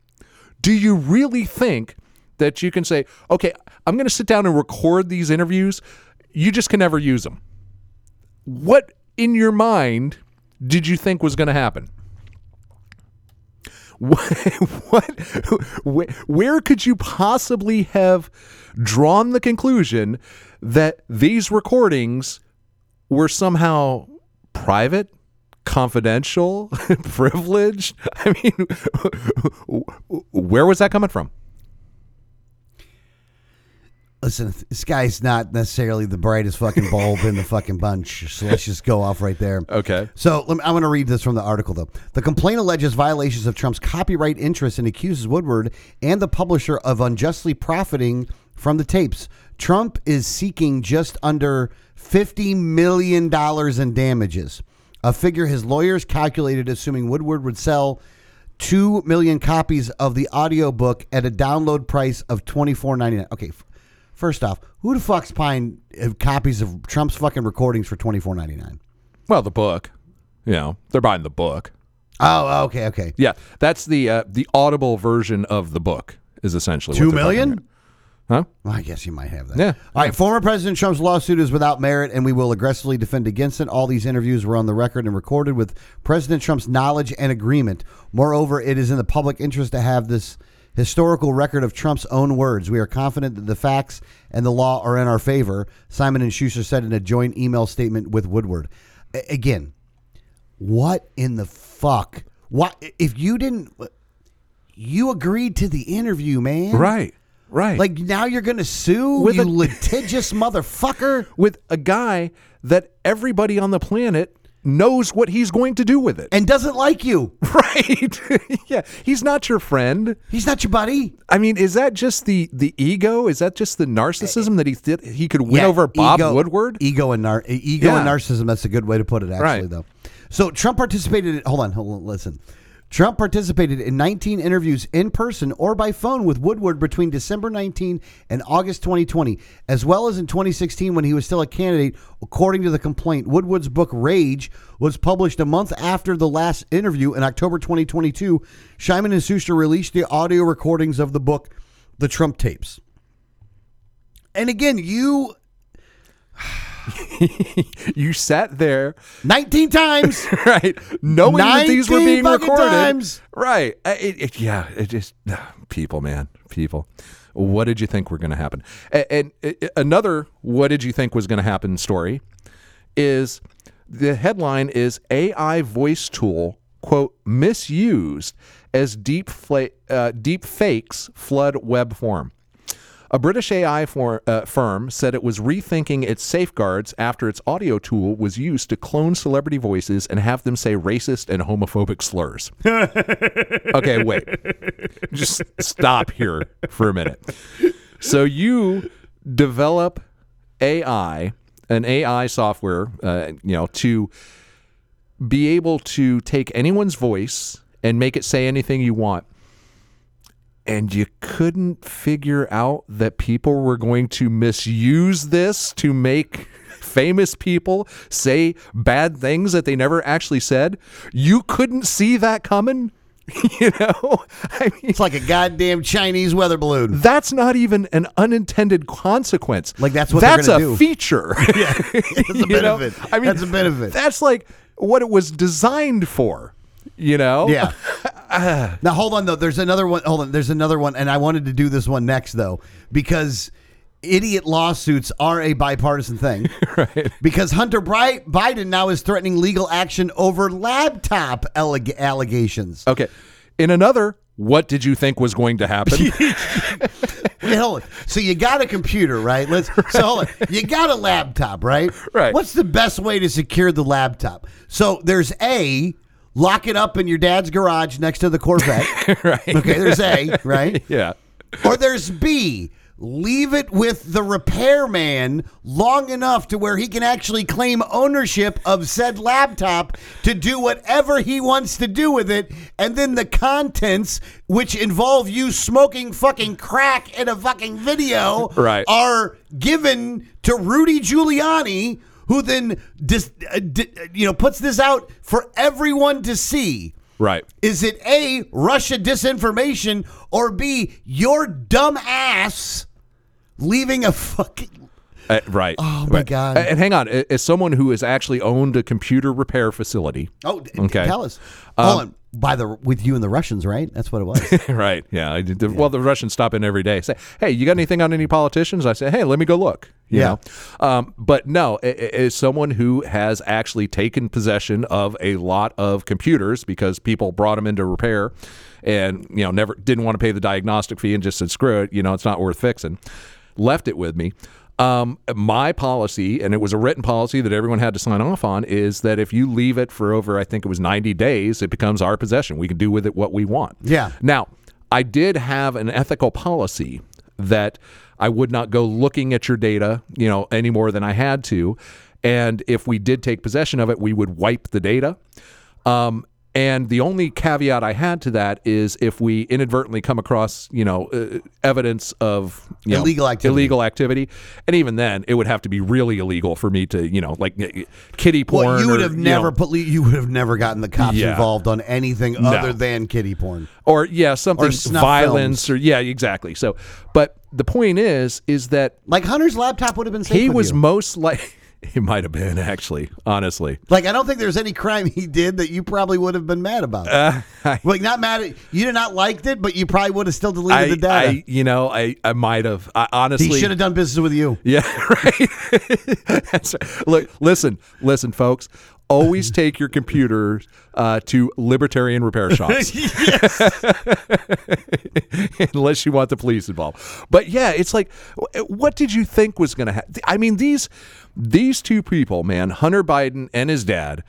Do you really think that you can say, okay, I'm going to sit down and record these interviews? You just can never use them. What in your mind did you think was going to happen? What, what where, where could you possibly have drawn the conclusion that these recordings were somehow private, confidential, privileged? I mean, where was that coming from? Listen, this guy's not necessarily the brightest fucking bulb in the fucking bunch. So let's just go off right there. Okay. So let me, I'm going to read this from the article, though. The complaint alleges violations of Trump's copyright interests and accuses Woodward and the publisher of unjustly profiting from the tapes. Trump is seeking just under $50 million in damages, a figure his lawyers calculated assuming Woodward would sell 2 million copies of the audiobook at a download price of $24.99. Okay. First off, who the fuck's buying uh, copies of Trump's fucking recordings for twenty four ninety nine? Well, the book. You know, they're buying the book. Oh, okay, okay. Yeah, that's the uh, the audible version of the book is essentially Two what they're million? Huh? Well, I guess you might have that. Yeah. All right. Former President Trump's lawsuit is without merit, and we will aggressively defend against it. All these interviews were on the record and recorded with President Trump's knowledge and agreement. Moreover, it is in the public interest to have this historical record of Trump's own words. We are confident that the facts and the law are in our favor. Simon and Schuster said in a joint email statement with Woodward. A- again, what in the fuck? What if you didn't? You agreed to the interview, man. Right. Right. Like now you're gonna sue With you a- litigious motherfucker. with a guy that everybody on the planet knows what he's going to do with it. And doesn't like you. right. yeah. He's not your friend. He's not your buddy. I mean, is that just the the ego? Is that just the narcissism that he th- he could win Yeah, over Bob ego- Woodward? Ego and nar- ego and Yeah. narcissism. That's a good way to put it, actually, Right. though. So Trump participated. In, hold on, hold on. Listen. Trump participated in 19 interviews in person or by phone with Woodward between December 19 and August 2020, as well as in 2016 when he was still a candidate. According to the complaint, Woodward's book Rage was published a month after the last interview in October 2022. Simon and Schuster released the audio recordings of the book, The Trump Tapes. And again, you you sat there 19 times. right? Knowing that these were being recorded, times. right? Uh, it, it, yeah, it just people, man, people. What did you think were going to happen? And, and another, what did you think was going to happen? Story is the headline is AI voice tool quote misused as deep fla- uh, deep fakes flood web form. A British AI for, uh, firm said it was rethinking its safeguards after its audio tool was used to clone celebrity voices and have them say racist and homophobic slurs. okay, wait. Just stop here for a minute. So you develop AI, an AI software, uh, you know, to be able to take anyone's voice and make it say anything you want and you couldn't figure out that people were going to misuse this to make famous people say bad things that they never actually said you couldn't see that coming you know i mean it's like a goddamn Chinese weather balloon. that's not even an unintended consequence Like, that's what that's a do. feature yeah That's a benefit. i mean That's a benefit. that's like what it was designed for you know Yeah. now hold on though. There's another one. Hold on. There's another one, and I wanted to do this one next though because idiot lawsuits are a bipartisan thing. right. Because Hunter Biden now is threatening legal action over laptop alleg- allegations. Okay. In another, what did you think was going to happen? Wait, hold on. So you got a computer, right? Let's so hold on. You got a laptop, right? Right. What's the best way to secure the laptop? So there's A, lock it up in your dad's garage next to the Corvette. right. Okay, there's A, right? Yeah. Or there's B, leave it with the repairman long enough to where he can actually claim ownership of said laptop to do whatever he wants to do with it. And then the contents, which involve you smoking fucking crack in a fucking video, Right. are given to Rudy Giuliani. Who then, dis, uh, di- you know, puts this out for everyone to see? Right. Is it A, Russia disinformation, or B, your dumb ass leaving a fucking. Uh, right. Oh, my Right. God. And hang on, as someone who has actually owned a computer repair facility. Oh, Okay. tell us. Hold on. By the with you and the Russians, right? That's what it was. right. Yeah. I did, the- Well, the Russians stop in every day. Say, hey, you got anything on any politicians? I say, hey, let me go look. You Yeah. know? Um, but no, as someone who has actually taken possession of a lot of computers because people brought them into repair and, you know, never didn't want to pay the diagnostic fee and just said, screw it, you know, it's not worth fixing, left it with me. Um, my policy, and it was a written policy that everyone had to sign off on, is that if you leave it for over, I think it was 90 days, it becomes our possession. We can do with it what we want. Yeah. Now, I did have an ethical policy that I would not go looking at your data, you know, any more than I had to. And if we did take possession of it, we would wipe the data. Um, and the only caveat I had to that is if we inadvertently come across, you know, uh, evidence of you know, Illegal activity. illegal activity, and even then, it would have to be really illegal for me to, you know, like uh, kitty porn. well, you would or, have you never know. You would have never gotten the cops Yeah. involved on anything other than kitty porn. or yeah, something snuff violence, films. or yeah, exactly. So, but the point is, is that Like Hunter's laptop would have been safe. he was you. most like he might have been actually, honestly. Like I don't think there's any crime he did that you probably would have been mad about. I- like not mad at you did not liked it, but you probably would have still deleted I, the data. I, you know, I, I might have. I, honestly, he should have done business with you. Yeah, right. Look, listen, listen, folks. Always take your computers uh, to libertarian repair shops, unless you want the police involved. But yeah, it's like, what did you think was going to happen? I mean these these two people, man, Hunter Biden and his dad,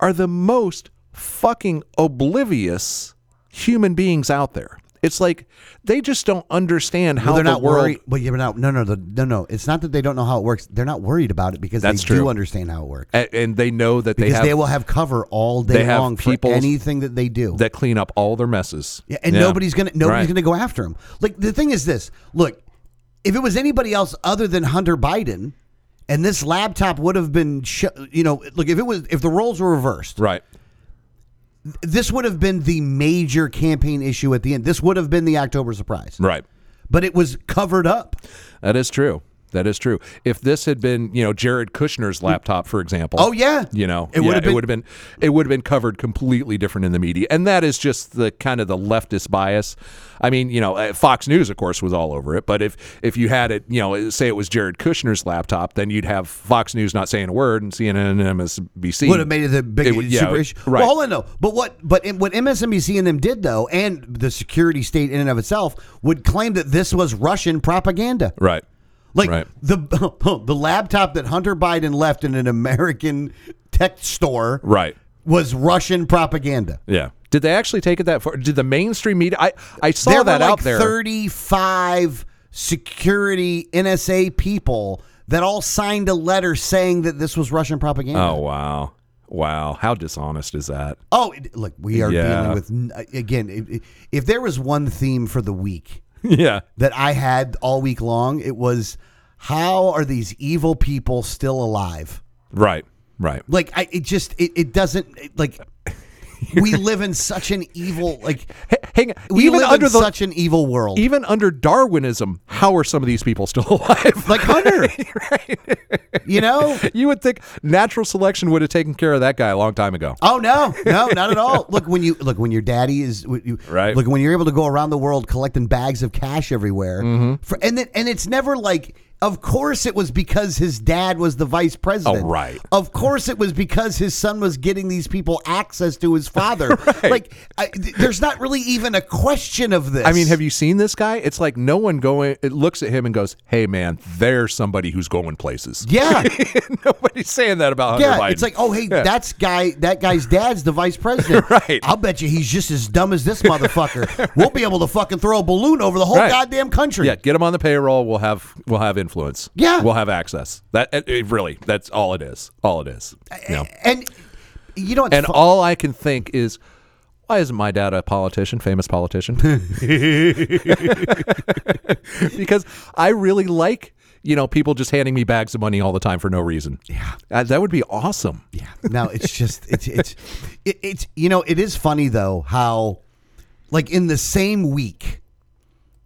are the most fucking oblivious human beings out there. It's like they just don't understand how Well, they're the not world. worried. But you're not. No, no, the, no, no. It's not that they don't know how it works. They're not worried about it because That's they do understand how it works. a- and they know that they have they will have cover all day long for people anything that they do. that clean up all their messes. Yeah, and nobody's gonna nobody's Right. gonna go after him. Like the thing is this: look, if it was anybody else other than Hunter Biden, and this laptop would have been, sh- you know, look if it was if the roles were reversed, Right. this would have been the major campaign issue at the end. This would have been the October surprise, Right. but it was covered up. That is true. That is true. If this had been, you know, Jared Kushner's laptop, for example. Oh yeah, You know, It yeah, would have it been- would have been it would have been covered completely different in the media, and that is just the kind of the leftist bias. I mean, you know, uh, Fox News, of course, was all over it. But if if you had it, you know, say it was Jared Kushner's laptop, then you'd have Fox News not saying a word, and CNN and MSNBC would have made it the big It would- yeah, super it- issue. right. Well, hold on though. But what? But in- what MSNBC and them did though, and the security state in and of itself would claim that this was Russian propaganda. right. Like Right. the the laptop that Hunter Biden left in an American tech store Right. was Russian propaganda. Yeah. Did they actually take it that far? Did the mainstream media? I I saw there that were like out there. 35 security NSA people that all signed a letter saying that this was Russian propaganda. Oh wow, wow! How dishonest is that? Oh, look, we are Yeah. dealing with again. If, if there was one theme for the week yeah, that I had all week long, it was how are these evil people still alive? right, right. Like I, it just it, it doesn't it, like we live in such an evil like hang We even live under in the such an evil world. even under Darwinism, how are some of these people still alive? like Hunter. You know? you would think natural selection would have taken care of that guy a long time ago. Oh no, no, not at all. Look when you look when your daddy is you, Right. Look when you're able to go around the world collecting bags of cash everywhere, Mm-hmm. for, and then and it's never like. Of course, it was because his dad was the vice president. Oh, right. Of course, it was because his son was getting these people access to his father. right. Like, I, th- there's not really even a question of this. I mean, have you seen this guy? It's like no one going. It looks at him and goes, "Hey, man, there's somebody who's going places." Yeah, Nobody's saying that about Hunter yeah. Biden. It's like, oh, hey, that's guy. That guy's dad's the vice president. Right. I'll bet you he's just as dumb as this motherfucker. We'll be able to fucking throw a balloon over the whole Right. goddamn country. yeah, get him on the payroll. We'll have we'll have influence. Yeah. we'll have access. That it, it really, that's all it is. All it is. Eh, you know? And you know And all I can think is, why isn't my dad a politician, famous politician? because I really like, you know, people just handing me bags of money all the time for no reason. Yeah. Uh, that would be awesome. Yeah. No, it's just it's it's it, it's you know it is funny though how like in the same week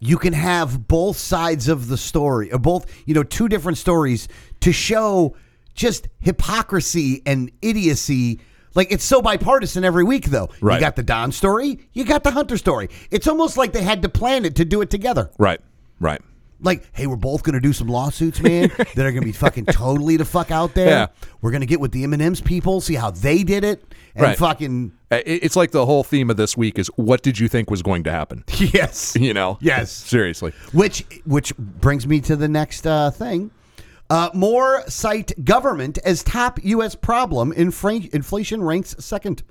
you can have both sides of the story or both you know two different stories to show just hypocrisy and idiocy. Like it's so bipartisan every week though. right. You got the Don story, you got the Hunter story. It's almost like they had to plan it to do it together. Right. Right. Like, hey, we're both gonna do some lawsuits, man, that are gonna be fucking totally the fuck out there. Yeah. We're gonna get with the M and M's people, see how they did it, and Right. fucking It's like the whole theme of this week is what did you think was going to happen? yes, You know? Yes. Seriously. which which brings me to the next uh, thing. Uh, more cite government as top U.S. problem. Infra- inflation ranks second.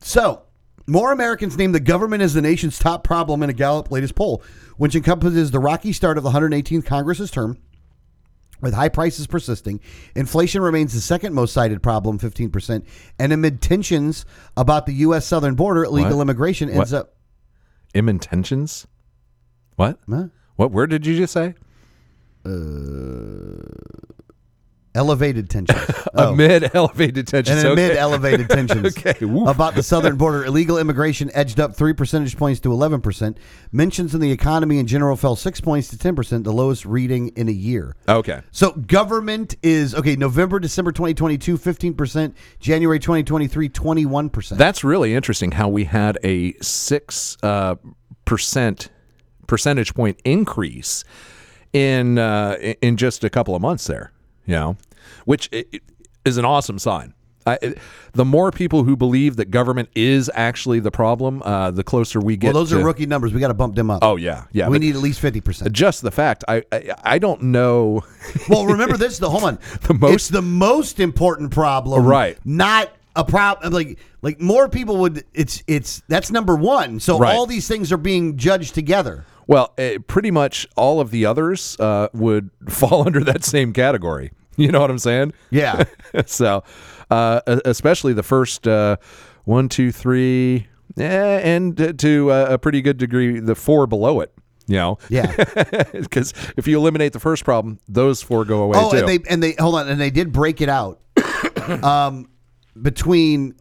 So, more Americans name the government as the nation's top problem in a Gallup latest poll, which encompasses the rocky start of the 118th Congress's term. With high prices persisting, inflation remains the second most cited problem, 15%. And amid tensions about the U.S. southern border, illegal What? immigration ends What? up. Im intentions? What? Huh? What word did you just say? Uh, Elevated tensions. Oh. Amid elevated tensions. and amid Okay. elevated tensions Okay, woof. about the southern border, illegal immigration edged up three percentage points to 11%. Mentions in the economy in general fell six points to 10%, the lowest reading in a year. Okay. So government is, okay, November, December 2022, 15%, January 2023, 21%. That's really interesting how we had a six uh, percent percentage point increase in uh, in just a couple of months there. You know, which is an awesome sign. I, it- the more people who believe that government is actually the problem, uh, the closer we get. well, those to, are rookie numbers. We got to bump them up. Oh yeah, yeah. we need at least 50%. just the fact. I, I I don't know. Well, remember this The Hold on. The most- it's the most important problem, Right. Not a problem. Like like more people would. It's it's that's number one. So Right. all these things are being judged together. Well, uh, pretty much all of the others uh, would fall under that same category. You know what I'm saying? Yeah. so, uh, especially the first uh, one, two, three, eh, and to uh, a pretty good degree, the four below it. You know, Yeah. because if you eliminate the first problem, those four go away oh, too. and they and they hold on, and they did break it out um, between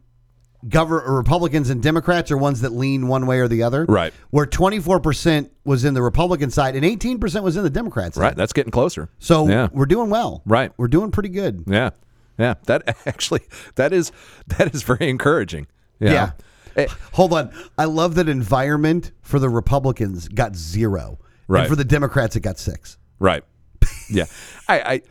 govern Republicans and Democrats are ones that lean one way or the other. Right. Where twenty four percent was in the Republican side and eighteen percent was in the Democrat side. right, that's getting closer. So yeah, we're doing well. Right. We're doing pretty good. yeah, yeah. That actually, that is that is very encouraging. know. Yeah. Eh, Hold on. I love that environment for the Republicans got zero. Right. And for the Democrats, it got six. Right. Yeah. I, I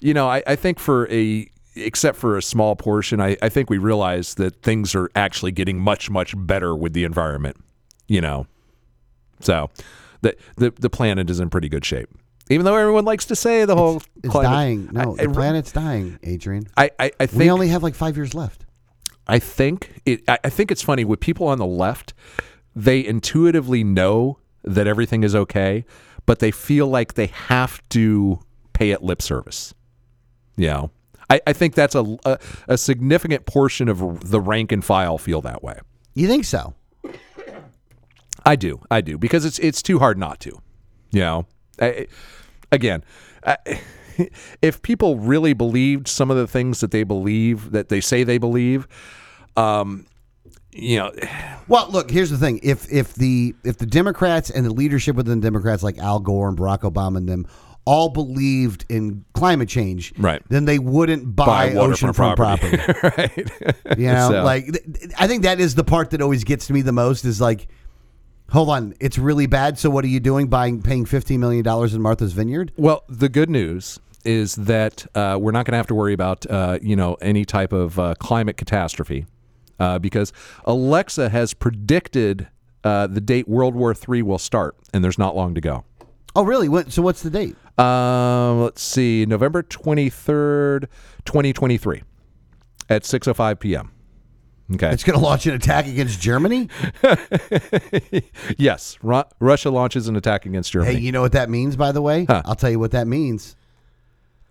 you know, I, I think for a except for a small portion, I, I think we realize that things are actually getting much, much better with the environment. You know. So the the, the planet is in pretty good shape. Even though everyone likes to say the whole It's climate- dying. No, I, the planet's dying, Adrian. I, I, I We only have like five years left. I think it. I think it's funny with people on the left. They intuitively know that everything is okay, but they feel like they have to pay it lip service. You know, I, I think that's a, a a significant portion of the rank and file feel that way. You think so? I do, I do, because it's it's too hard not to. You know, I, again, I, if people really believed some of the things that they believe that they say they believe, um, you know, Well, look, here's the thing: if if the if the Democrats and the leadership within the Democrats, like Al Gore and Barack Obama and them, all believed in climate change, Right. Then they wouldn't buy, oceanfront waterfront property. right? You know, So- like I think that is the part that always gets to me the most. Is like, hold on, it's really bad. So what are you doing? Buying, paying fifteen million dollars in Martha's Vineyard? Well, the good news is that uh, we're not going to have to worry about uh, you know any type of uh, climate catastrophe uh, because Alexa has predicted uh, the date World War III will start, and there's not long to go. Oh, really? What, so what's the date? Um, let's see, November twenty third, twenty twenty three, at six oh five p.m. Okay. It's going to launch an attack against Germany. yes, Ru- Russia launches an attack against Germany. Hey, you know what that means, by the way? I'll tell you what that means.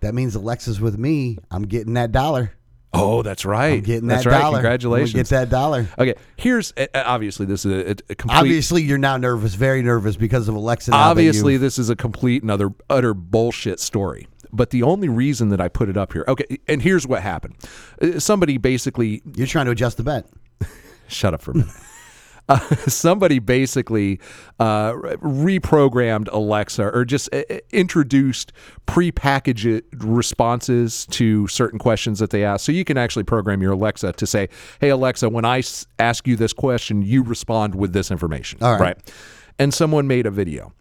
That means Alexa's with me. I'm getting that dollar. Oh, that's right. I'm getting that's that right. dollar. Congratulations. Get that dollar. Okay, here's uh, obviously this is a, a complete. Obviously, you're now nervous, very nervous because of Alexa. obviously this is a complete and utter utter bullshit story but the only reason that i put it up here okay and here's what happened Uh, somebody basically you're trying to adjust the bet. shut up for a minute uh, somebody basically uh, reprogrammed alexa or just uh, introduced prepackaged responses to certain questions that they ask. So you can actually program your alexa to say hey alexa when i s- ask you this question you respond with this information. All right. and someone made a video.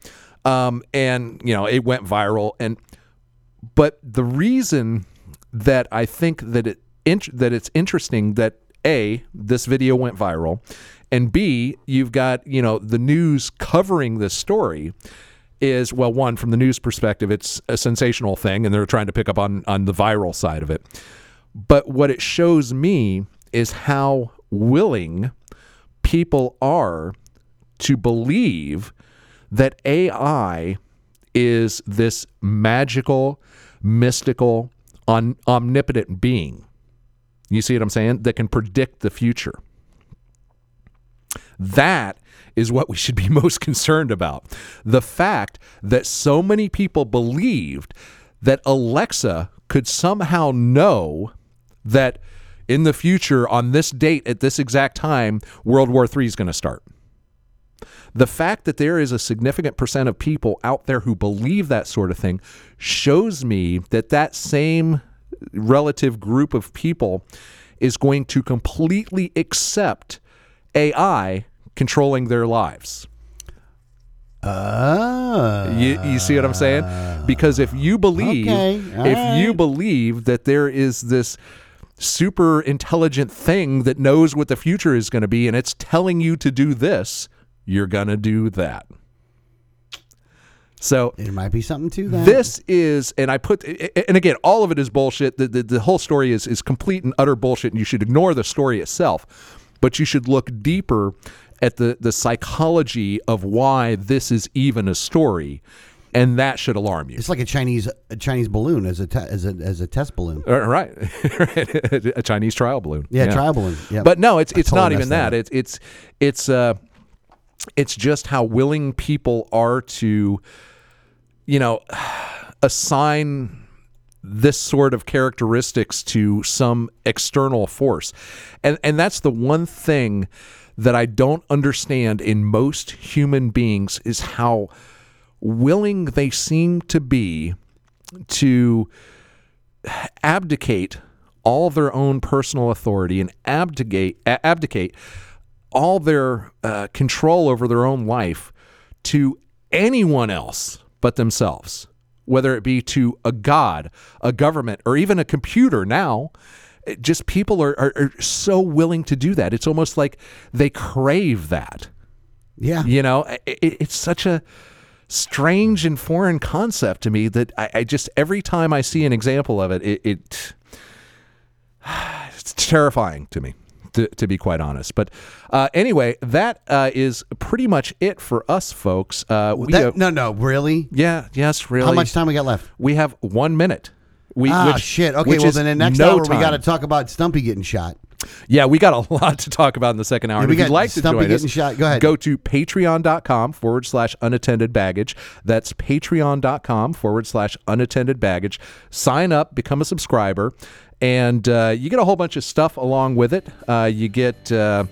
Um, and you know it went viral. And but the reason that I think that it int- that it's interesting that a this video went viral, and b you've got you know the news covering this story is well one from the news perspective it's a sensational thing and they're trying to pick up on on the viral side of it, but what it shows me is how willing people are to believe that AI is this magical, mystical, on, omnipotent being. You see what I'm saying? That can predict the future. That is what we should be most concerned about. The fact that so many people believed that Alexa could somehow know that in the future, on this date, at this exact time, World War III is going to start. The fact that there is a significant percent of people out there who believe that sort of thing shows me that that same relative group of people is going to completely accept AI controlling their lives. Ah, You, you see what I'm saying? Because if you believe, Okay, if you believe that there is this super intelligent thing that knows what the future is going to be and it's telling you to do this, you're going to do that. So there might be something to that. this is, and I put, and again, all of it is bullshit. The, the, the whole story is, is complete and utter bullshit, and you should ignore the story itself. But you should look deeper at the, the psychology of why this is even a story, and that should alarm you. it's like a Chinese a Chinese balloon as a te- as a as a test balloon. Uh, right, a Chinese trial balloon. Yeah, trial balloon. Yeah, But no, it's it's totally not even that that. It's it's it's uh it's just how willing people are to you know assign this sort of characteristics to some external force. And and that's the one thing that I don't understand in most human beings is how willing they seem to be to abdicate all their own personal authority and abdicate abdicate all their uh, control over their own life to anyone else but themselves, whether it be to a god, a government, or even a computer now. Just people are, are, are so willing to do that. It's almost like they crave that. yeah. You know, it, it's such a strange and foreign concept to me that I, I just every time I see an example of it, it, it it's terrifying to me. To, to be quite honest, but uh, anyway, that uh, is pretty much it for us, folks. Uh, we That- have- no, no, really. yeah, yes, really. How much time we got left? We have one minute. We Ah, which- shit. Okay, well then in next no hour we got to talk about Stumpy getting shot. Yeah, we got a lot to talk about in the second hour. Yeah, we if you'd like to join us, shot. Go ahead. Go to patreon.com forward slash unattended baggage. That's patreon.com forward slash unattended baggage. Sign up, become a subscriber, and uh, you get a whole bunch of stuff along with it. Uh, you get. Uh,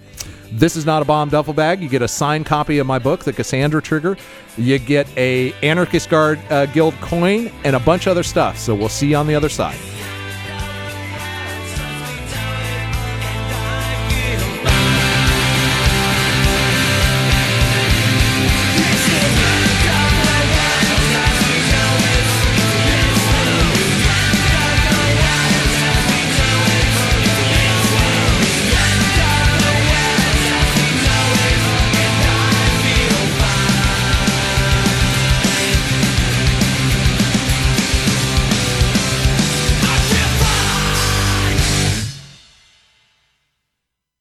this is not a bomb duffel bag. You get a signed copy of my book, The Cassandra Trigger. You get a Anarchist Guard uh, Guild coin and a bunch of other stuff. So we'll see you on the other side.